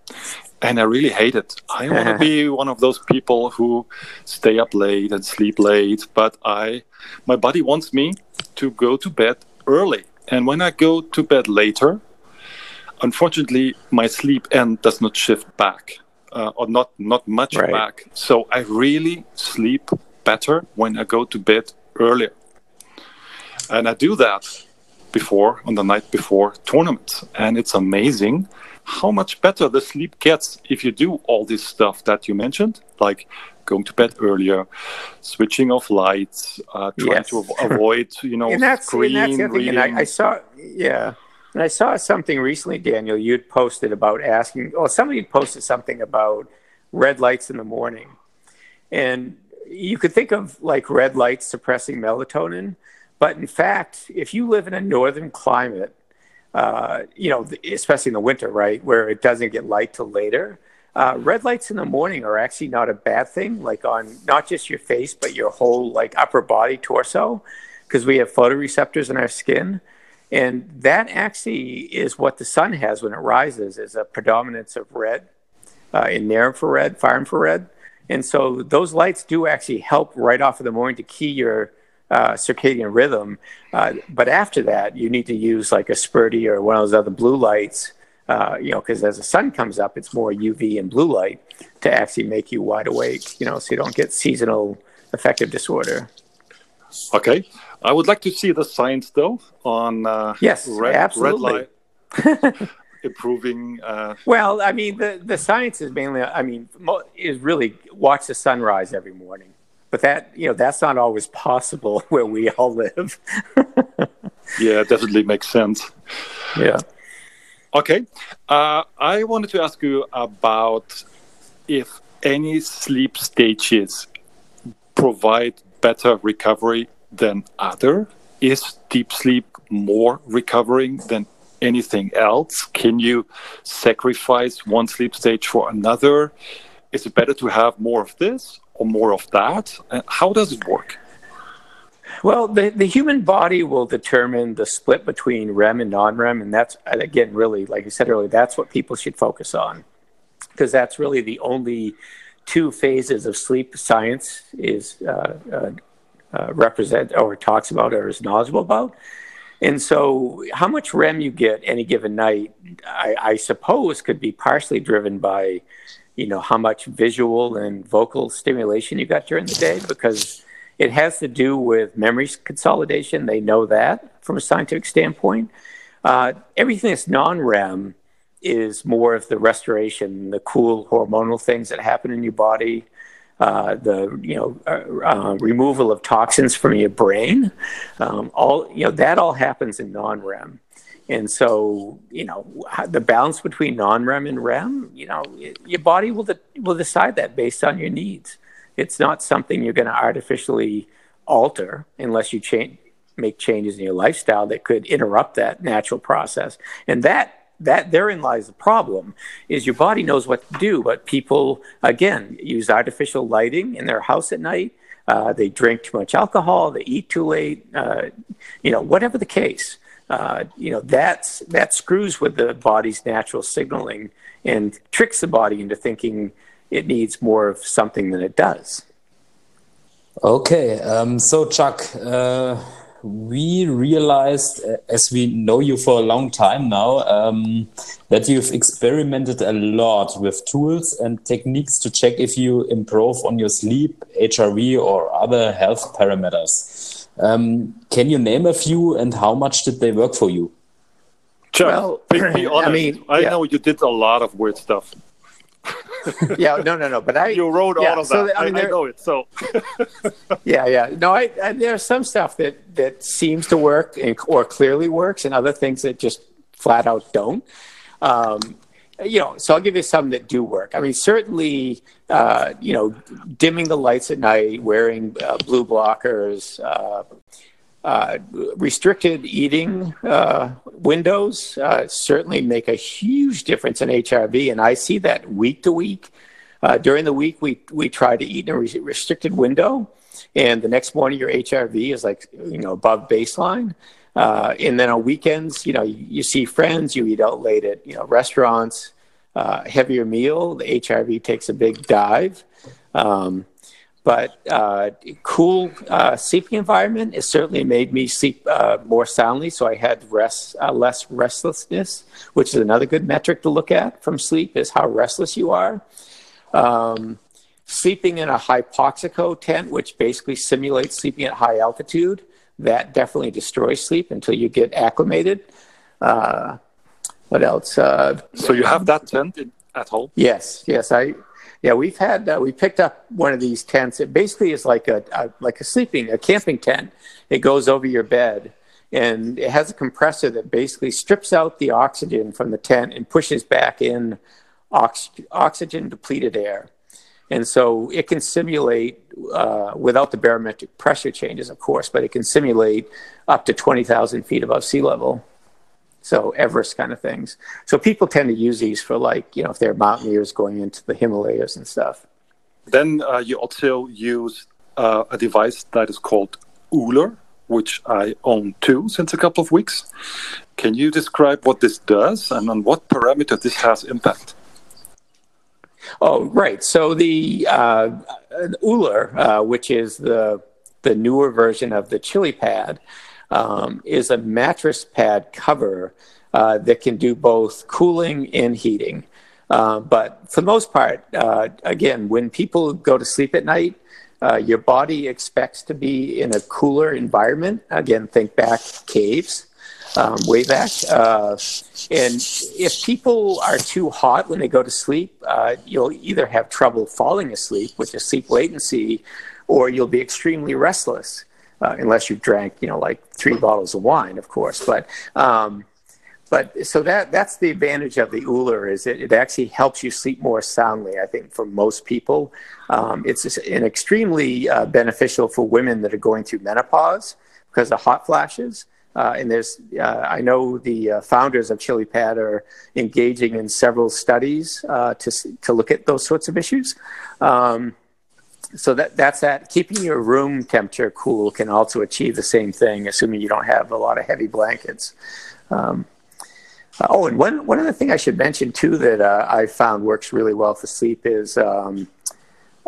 And I really hate it. I want to be one of those people who stay up late and sleep late, but I, my body wants me to go to bed early. And when I go to bed later, unfortunately my sleep end does not shift back uh, or not not much Right. back so i really sleep better when i go to bed earlier and i do that before on the night before tournaments and it's amazing how much better the sleep gets if you do all this stuff that you mentioned like going to bed earlier switching off lights uh, trying Yes. to av- avoid you know and that's, and that's thing. And. I, I saw, yeah, And I saw something recently, Daniel. You'd posted about asking, well, somebody posted something about red lights in the morning. And you could think of like red lights suppressing melatonin. But in fact, if you live in a northern climate, uh, you know, especially in the winter, right, where it doesn't get light till later, uh, red lights in the morning are actually not a bad thing, like on not just your face, but your whole like upper body, torso, because we have photoreceptors in our skin. And that actually is what the sun has when it rises, is a predominance of red uh, in near infrared, far infrared. And so those lights do actually help right off of the morning to key your uh, circadian rhythm. Uh, but after that, you need to use like a Spurti or one of those other blue lights uh, you know, because as the sun comes up, it's more UV and blue light to actually make you wide awake, you know, so you don't get seasonal affective disorder. Okay. I would like to see the science though on uh, yes, red, absolutely. red light improving. Uh... Well, I mean, the, the science is mainly, I mean, is really watch the sunrise every morning. But that, you know, that's not always possible where we all live. yeah, it definitely makes sense. Yeah. Okay. Uh, I wanted to ask you about if any sleep stages provide better recovery than other. Is deep sleep more recovering than anything else? Can you sacrifice one sleep stage for another? Is it better to have more of this or more of that? Uh, how does it work? Well, the, the human body will determine the split between REM and non REM. And that's, again, really, like I said earlier, that's what people should focus on because that's really the only two phases of sleep science is uh, uh, uh, represent or talks about or is knowledgeable about. And so, how much REM you get any given night, I, I suppose, could be partially driven by, you know, how much visual and vocal stimulation you got during the day, because it has to do with memory consolidation. They know that from a scientific standpoint. Uh, everything that's non REM is more of the restoration, the cool hormonal things that happen in your body, uh, the you know uh, uh removal of toxins from your brain. Um, all you know that all happens in non REM. And so, you know, the balance between non-REM and REM, you know, your body will de- will decide that based on your needs. It's not something you're going to artificially alter unless you change make changes in your lifestyle that could interrupt that natural process. And that that therein lies the problem is your body knows what to do, but people again use artificial lighting in their house at night. Uh, they drink too much alcohol. They eat too late. Uh, you know, whatever the case, uh, you know that's that screws with the body's natural signaling and tricks the body into thinking it needs more of something than it does. Okay, um, so Chuck, uh, we realized, uh, as we know you for a long time now, um, that you've experimented a lot with tools and techniques to check if you improve on your sleep, HRV, or other health parameters. Um, can you name a few and how much did they work for you? Chuck, well, be honest. I mean, I yeah. know you did a lot of weird stuff. yeah, no, no, no. But I you wrote yeah, all of so that. I, mean, I, I know it. So yeah, yeah. No, I, I, there's some stuff that that seems to work and, or clearly works, and other things that just flat out don't. Um, you know, so I'll give you some that do work. I mean, certainly, uh, you know, dimming the lights at night, wearing uh, blue blockers, uh, uh, restricted eating uh, windows uh, certainly make a huge difference in HRV, and I see that week to week. Uh, during the week, we we try to eat in a restricted window, and the next morning your HRV is like you know above baseline. Uh, and then on weekends, you know, you, you, see friends, you eat out late at you know restaurants, heavier meal, the HRV takes a big dive. Um, but uh, cool uh, sleeping environment has certainly made me sleep uh, more soundly. So I had rest, uh, less restlessness, which is another good metric to look at from sleep is how restless you are. Um, sleeping in a hypoxico tent, which basically simulates sleeping at high altitude, that definitely destroys sleep until you get acclimated. Uh, what else? Uh, so you have that tent at home? Yes, yes. I yeah, we've had uh, we picked up one of these tents. It basically is like a, a, like a sleeping a camping tent. It goes over your bed, and it has a compressor that basically strips out the oxygen from the tent and pushes back in ox- oxygen depleted air. And so it can simulate, uh, without the barometric pressure changes, of course, but it can simulate up to 20,000 feet above sea level. So Everest kind of things. So people tend to use these for like, you know, if they're mountaineers going into the Himalayas and stuff. Then uh, you also use uh, a device that is called Ooler, which I own too since a couple of weeks. Can you describe what this does and on what parameter this has impact? Oh, right. So the uh, Ooler, uh, which is the the newer version of the ChiliPad, um, is a mattress pad cover uh, that can do both cooling and heating. Uh, but for the most part, uh, again, when people go to sleep at night, uh, your body expects to be in a cooler environment. Again, think back caves um, way back. Uh, and if people are too hot when they go to sleep, uh, you'll either have trouble falling asleep, which is sleep latency, or you'll be extremely restless, uh, unless you've drank, you know, like three bottles of wine, of course. But um, but so that that's the advantage of the Ooler is it, it actually helps you sleep more soundly. I think for most people, um, it's an extremely uh, beneficial for women that are going through menopause because of hot flashes. Uh, and there's, uh, I know the uh, founders of ChiliPad are engaging in several studies uh, to to look at those sorts of issues. Um, so that that's that. Keeping your room temperature cool can also achieve the same thing, assuming you don't have a lot of heavy blankets. Um, oh, and one one other thing I should mention too that uh, I found works really well for sleep is. Um,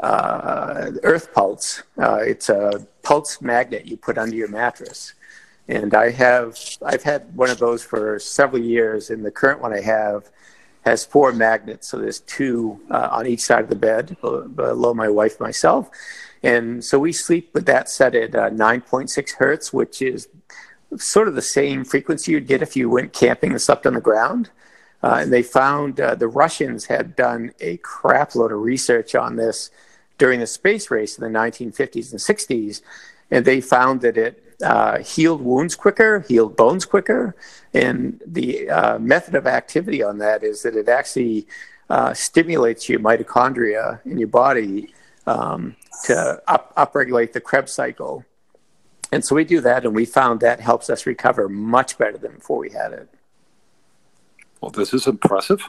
uh, Earth Pulse. it's a pulse magnet you put under your mattress and I have I've had one of those for several years, and the current one I have has four magnets. So there's two uh, on each side of the bed below my wife myself, and so we sleep with that set at uh, 9.6 hertz, which is sort of the same frequency you'd get if you went camping and slept on the ground. Uh, and they found uh, the Russians had done a crapload of research on this during the space race in the 1950s and 60s, and they found that it uh, healed wounds quicker, healed bones quicker. And the uh, method of activity on that is that it actually uh, stimulates your mitochondria in your body um, to up, upregulate the Krebs cycle. And so we do that, and we found that helps us recover much better than before we had it. Well, this is impressive.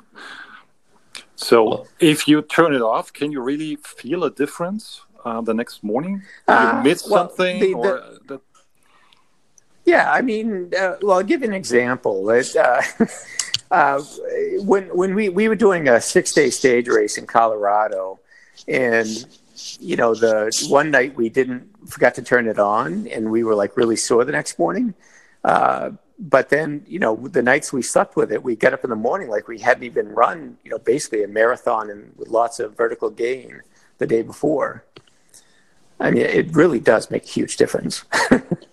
So, if you turn it off, can you really feel a difference uh, the next morning? Do you uh, miss well, something? The, the, the, yeah, I mean, uh, well, I'll give an example. It, uh, uh, when when we, we were doing a six day stage race in Colorado, and you know, the one night we didn't forgot to turn it on, and we were like really sore the next morning. Uh, but then, you know, the nights we slept with it, we get up in the morning like we hadn't even run, you know, basically a marathon and with lots of vertical gain the day before. I mean, it really does make a huge difference.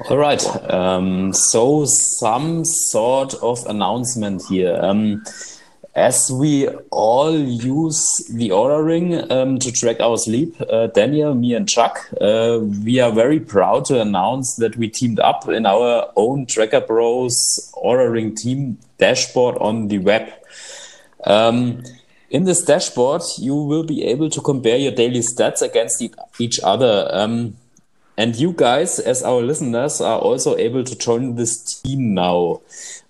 All right. Um, so some sort of announcement here. Um, as we all use the Oura Ring um, to track our sleep, uh, Daniel, me, and Chuck, uh, we are very proud to announce that we teamed up in our own Tracker Bros Oura Ring team dashboard on the web. Um, in this dashboard, you will be able to compare your daily stats against each other. Um, and you guys, as our listeners, are also able to join this team now.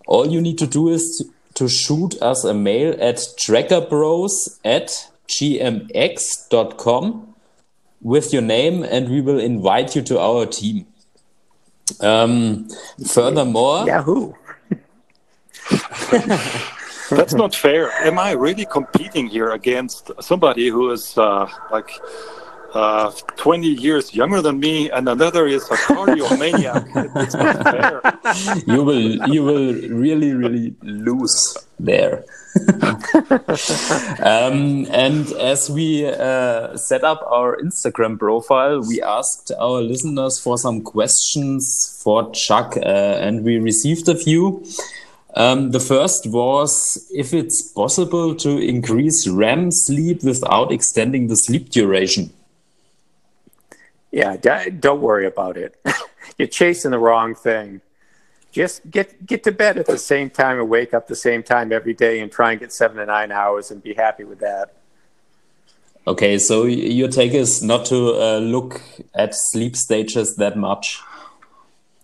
All you need to do is to, to shoot us a mail at trackerbros at gmx.com with your name, and we will invite you to our team. Um, furthermore, Yahoo. That's not fair. Am I really competing here against somebody who is uh, like uh, 20 years younger than me, and another is a cardiomaniac. it's not fair. You will, you will really, really lose there. um, and as we uh, set up our Instagram profile, we asked our listeners for some questions for Chuck, uh, and we received a few. Um, the first was if it's possible to increase REM sleep without extending the sleep duration. Yeah, don't worry about it. You're chasing the wrong thing. just get get to bed at the same time and wake up the same time every day and try and get seven to nine hours and be happy with that. Okay, so your take is not to uh, look at sleep stages that much.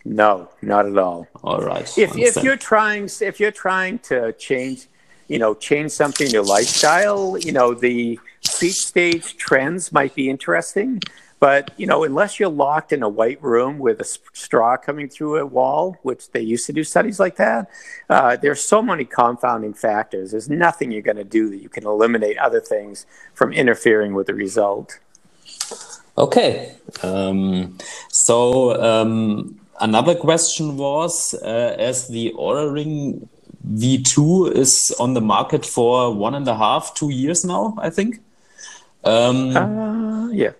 No, not at all. All right. If, if you're trying if you're trying to change, you know, change something in your lifestyle, you know, the sleep stage trends might be interesting. But you know, unless you're locked in a white room with a straw coming through a wall, which they used to do studies like that, uh, there's so many confounding factors. There's nothing you're going to do that you can eliminate other things from interfering with the result. Okay. Um, so um, another question was, uh, as the Oura Ring V2 is on the market for one and a half, two years now, I think. Um, uh, yeah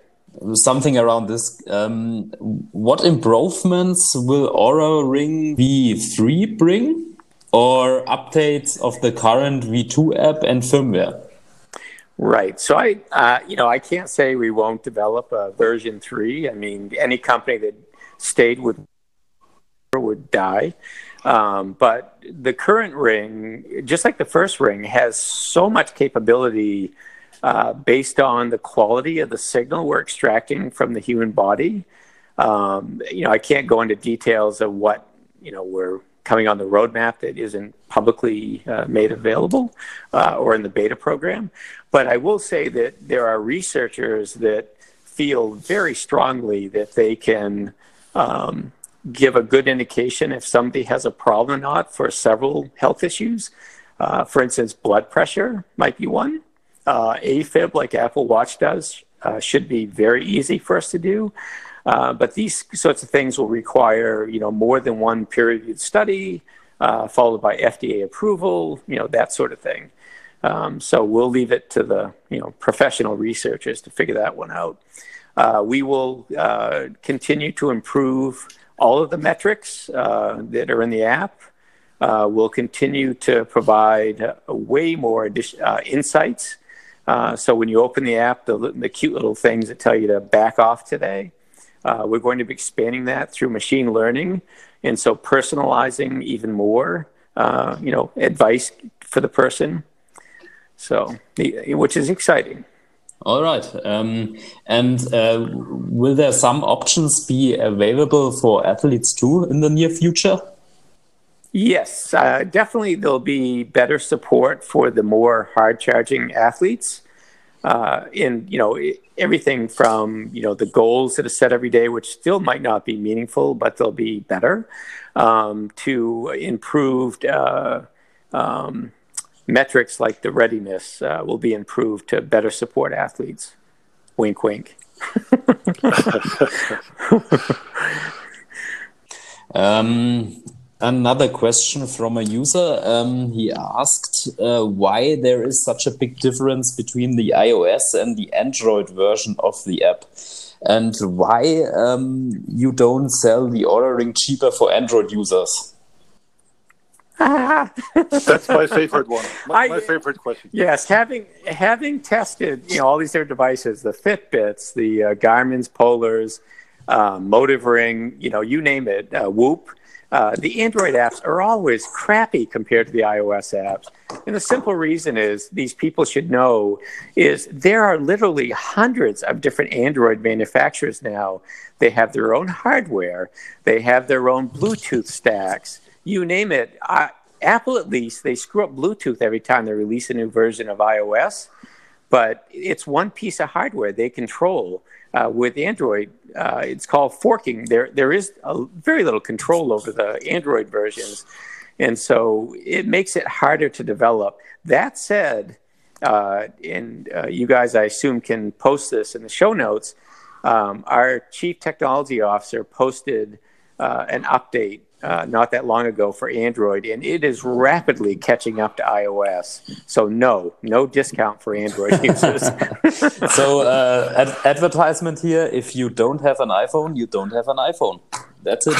something around this. Um, what improvements will Oura Ring V3 bring, or updates of the current V2 app and firmware? Right. So I, uh, you know, I can't say we won't develop a version three. I mean, any company that stayed with would die. Um, but the current ring, just like the first ring, has so much capability uh, based on the quality of the signal we're extracting from the human body. Um, you know, I can't go into details of what you know we're coming on the roadmap that isn't publicly uh, made available uh, or in the beta program. But I will say that there are researchers that feel very strongly that they can um, give a good indication if somebody has a problem or not for several health issues. Uh, for instance, blood pressure might be one uh, AFib, like Apple Watch does, uh, should be very easy for us to do. Uh, but these sorts of things will require, you know, more than one peer-reviewed study, uh, followed by FDA approval, you know, that sort of thing. Um, so we'll leave it to the, you know, professional researchers to figure that one out. Uh, we will uh, continue to improve all of the metrics that are in the app. we'll continue to provide way more insights uh, so when you open the app, the, the cute little things that tell you to back off today, uh, we're going to be expanding that through machine learning, and so personalizing even more, uh, you know, advice for the person. So, which is exciting. All right. Um, and uh, will there some options be available for athletes too in the near future? Yes, uh, definitely there'll be better support for the more hard charging athletes. Uh, in you know everything from you know the goals that are set every day, which still might not be meaningful, but they'll be better, um, to improved uh, um, metrics like the readiness uh, will be improved to better support athletes. Wink, wink. um, Another question from a user. Um, he asked uh, why there is such a big difference between the iOS and the Android version of the app, and why um, you don't sell the Oura Ring cheaper for Android users. That's my favorite one. My, I, my, favorite question. Yes, having having tested you know all these different devices, the Fitbits, the uh, Garmin's Polars, uh, Motiv Ring, you know, you name it, uh, Whoop uh, the Android apps are always crappy compared to the iOS apps. And the simple reason is these people should know is there are literally hundreds of different Android manufacturers now. They have their own hardware, they have their own Bluetooth stacks, you name it. I, Apple, at least, they screw up Bluetooth every time they release a new version of iOS, but it's one piece of hardware they control uh, with Android, uh, it's called forking. There, there is a, very little control over the Android versions, and so it makes it harder to develop. That said, uh, and uh, you guys, I assume, can post this in the show notes. Um, our chief technology officer posted uh, an update uh, not that long ago for Android, and it is rapidly catching up to iOS. So no, no discount for Android users. so uh, ad advertisement here: if you don't have an iPhone, you don't have an iPhone. That's it.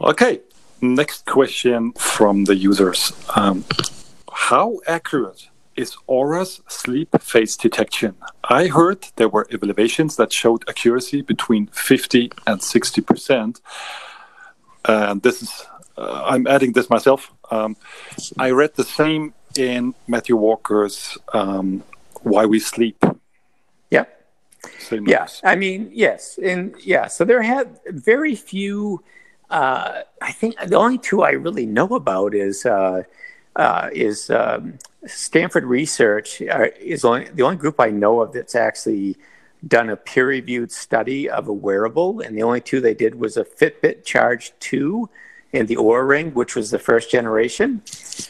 okay, next question from the users: um, How accurate is Oura's sleep phase detection? I heard there were evaluations that showed accuracy between 50 and 60 percent. And this is, uh, I'm adding this myself. Um, I read the same in Matthew Walker's um, Why We Sleep. Yeah. Same yes. I mean, yes. And yeah, so there have very few. Uh, I think the only two I really know about is uh, uh, is um, Stanford Research uh, is only, the only group I know of that's actually done a peer-reviewed study of a wearable, and the only two they did was a Fitbit Charge 2 and the Oura Ring, which was the first generation.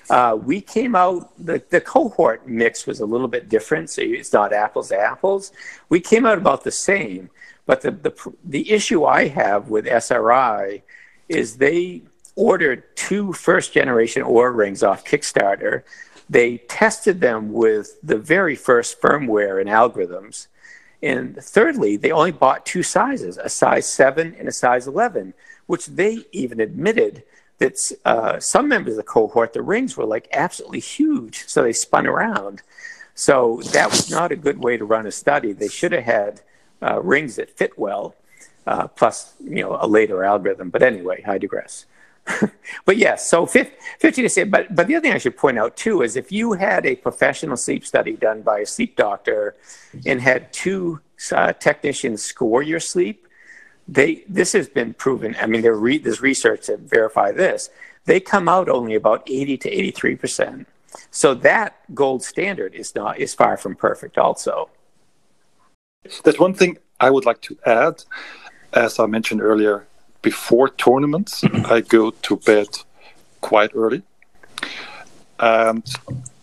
Uh, we came out, the, the cohort mix was a little bit different, so it's not apples to apples. We came out about the same, but the, the, the issue I have with SRI is they ordered two first generation Oura Rings off Kickstarter. They tested them with the very first firmware and algorithms. And thirdly, they only bought two sizes, a size 7 and a size 11 which they even admitted that uh, some members of the cohort, the rings were like absolutely huge. So they spun around. So that was not a good way to run a study. They should have had uh, rings that fit well, uh, plus you know a later algorithm. But anyway, I digress. but yes, so 50, 50 to say. But but the other thing I should point out too is if you had a professional sleep study done by a sleep doctor and had two uh, technicians score your sleep, they this has been proven. I mean, re, there's research to verify this. They come out only about 80 to 83 percent. So that gold standard is not is far from perfect. Also, there's one thing I would like to add. As I mentioned earlier, before tournaments, I go to bed quite early, and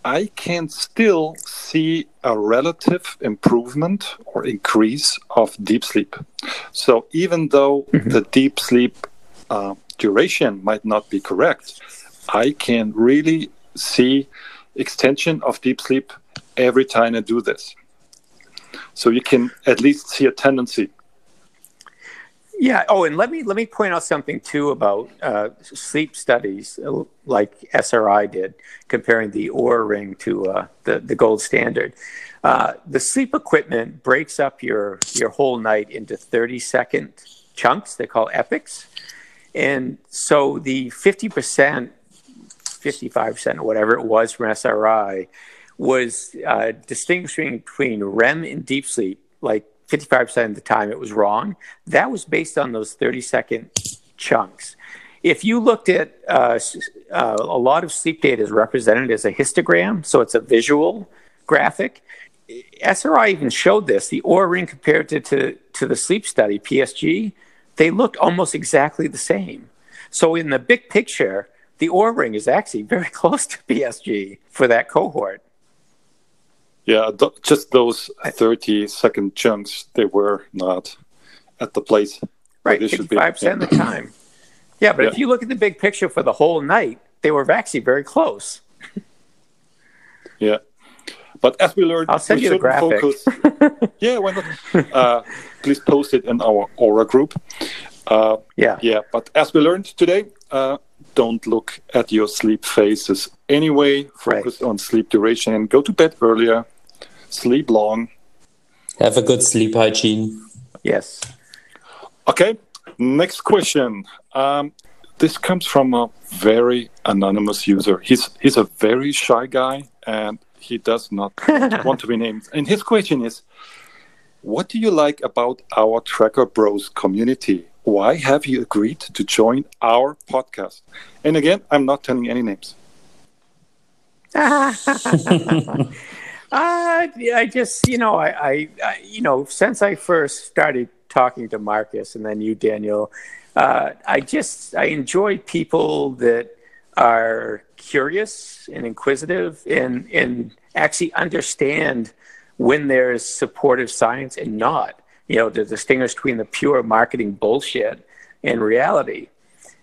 I can still see a relative improvement or increase of deep sleep. So even though mm-hmm. the deep sleep uh, duration might not be correct, I can really see extension of deep sleep every time I do this. So you can at least see a tendency yeah. Oh, and let me let me point out something too about uh, sleep studies, uh, like SRI did, comparing the Oura Ring to uh, the the gold standard. Uh, the sleep equipment breaks up your your whole night into thirty second chunks. They call epochs, and so the fifty percent, fifty five percent, or whatever it was from SRI, was uh, distinguishing between REM and deep sleep, like 55% of the time it was wrong. That was based on those 30 second chunks. If you looked at uh, uh, a lot of sleep data is represented as a histogram, so it's a visual graphic. SRI even showed this. The Oura Ring compared to, to, to the sleep study, PSG, they looked almost exactly the same. So in the big picture, the Oura Ring is actually very close to PSG for that cohort. Yeah, th- just those 30 second chunks, they were not at the place. Right, 55% of the time. Yeah, but yeah. if you look at the big picture for the whole night, they were actually very close. yeah. But as we learned, I'll send you the graphic. Focus, yeah, why not? Uh, please post it in our Oura group. Uh, yeah. Yeah, but as we learned today, uh, don't look at your sleep phases anyway. Focus right. on sleep duration and go to bed earlier sleep long. Have a good sleep hygiene. Yes. Okay, next question. Um, this comes from a very anonymous user. He's he's a very shy guy and he does not want to be named. And his question is, what do you like about our Tracker Bros community? Why have you agreed to join our podcast? And again, I'm not telling any names. Uh, I just, you know, I, I, I, you know, since I first started talking to Marcus and then you, Daniel, uh, I just, I enjoy people that are curious and inquisitive and, and actually understand when there's supportive science and not, you know, to distinguish between the pure marketing bullshit and reality.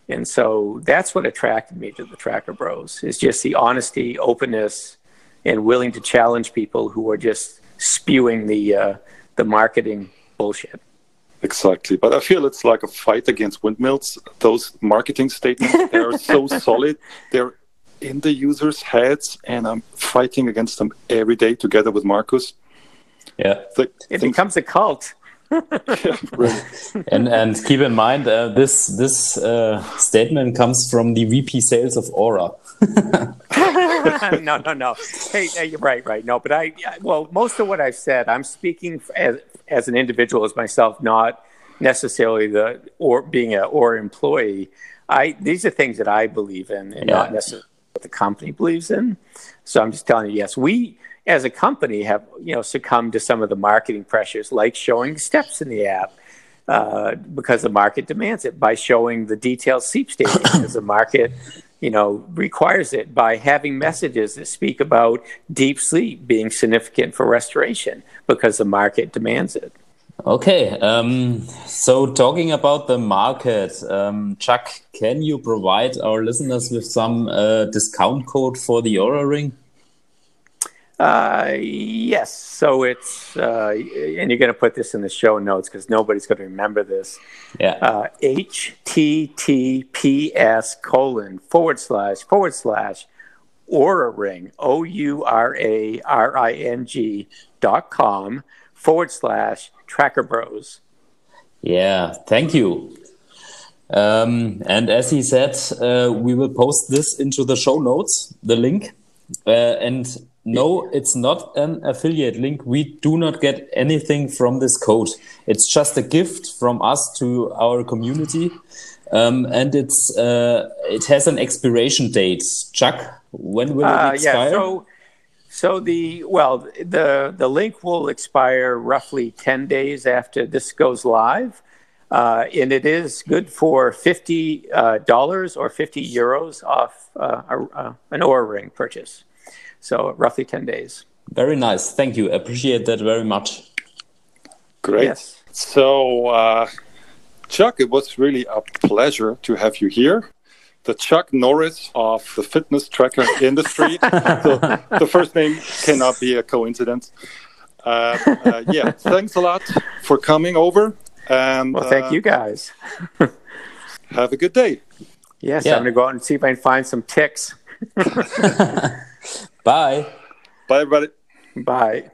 And so that's what attracted me to the Tracker Bros is just the honesty, openness, and willing to challenge people who are just spewing the uh, the marketing bullshit. Exactly, but I feel it's like a fight against windmills. Those marketing statements they are so solid. They're in the users' heads, and I'm fighting against them every day together with Marcus. Yeah. Th- it becomes a cult. yeah, really. and and keep in mind uh, this this uh, statement comes from the VP sales of Oura. no, no, no. Hey, hey, you're right, right. No, but I well, most of what I've said, I'm speaking as as an individual as myself, not necessarily the or being a or employee. I these are things that I believe in, and yeah. not necessarily what the company believes in. So I'm just telling you, yes, we as a company have you know succumbed to some of the marketing pressures, like showing steps in the app. Uh, because the market demands it by showing the detailed sleep stages because the market you know requires it by having messages that speak about deep sleep being significant for restoration because the market demands it. Okay um, so talking about the market um, chuck can you provide our listeners with some uh, discount code for the Oura ring uh, yes. So it's, uh, and you're going to put this in the show notes because nobody's going to remember this. Yeah. Uh, HTTPS colon forward slash forward slash Oura ring, O U R A R I N G dot com forward slash tracker bros. Yeah. Thank you. Um, and as he said, uh, we will post this into the show notes, the link. Uh, and no, it's not an affiliate link. We do not get anything from this code. It's just a gift from us to our community. Um, and it's uh, it has an expiration date. Chuck, when will it uh, expire? Yeah, so, so the well, the the link will expire roughly ten days after this goes live, uh, and it is good for fifty uh, dollars or fifty euros off uh, a, an Oura ring purchase. So roughly 10 days. Very nice. Thank you. Appreciate that very much. Great. Yes. So, uh, Chuck, it was really a pleasure to have you here. The Chuck Norris of the fitness tracker industry. so the first name cannot be a coincidence. Uh, uh, yeah, thanks a lot for coming over. And well, thank uh, you guys. have a good day. Yes, yeah. I'm going to go out and see if I can find some ticks. Bye. Bye, everybody. Bye.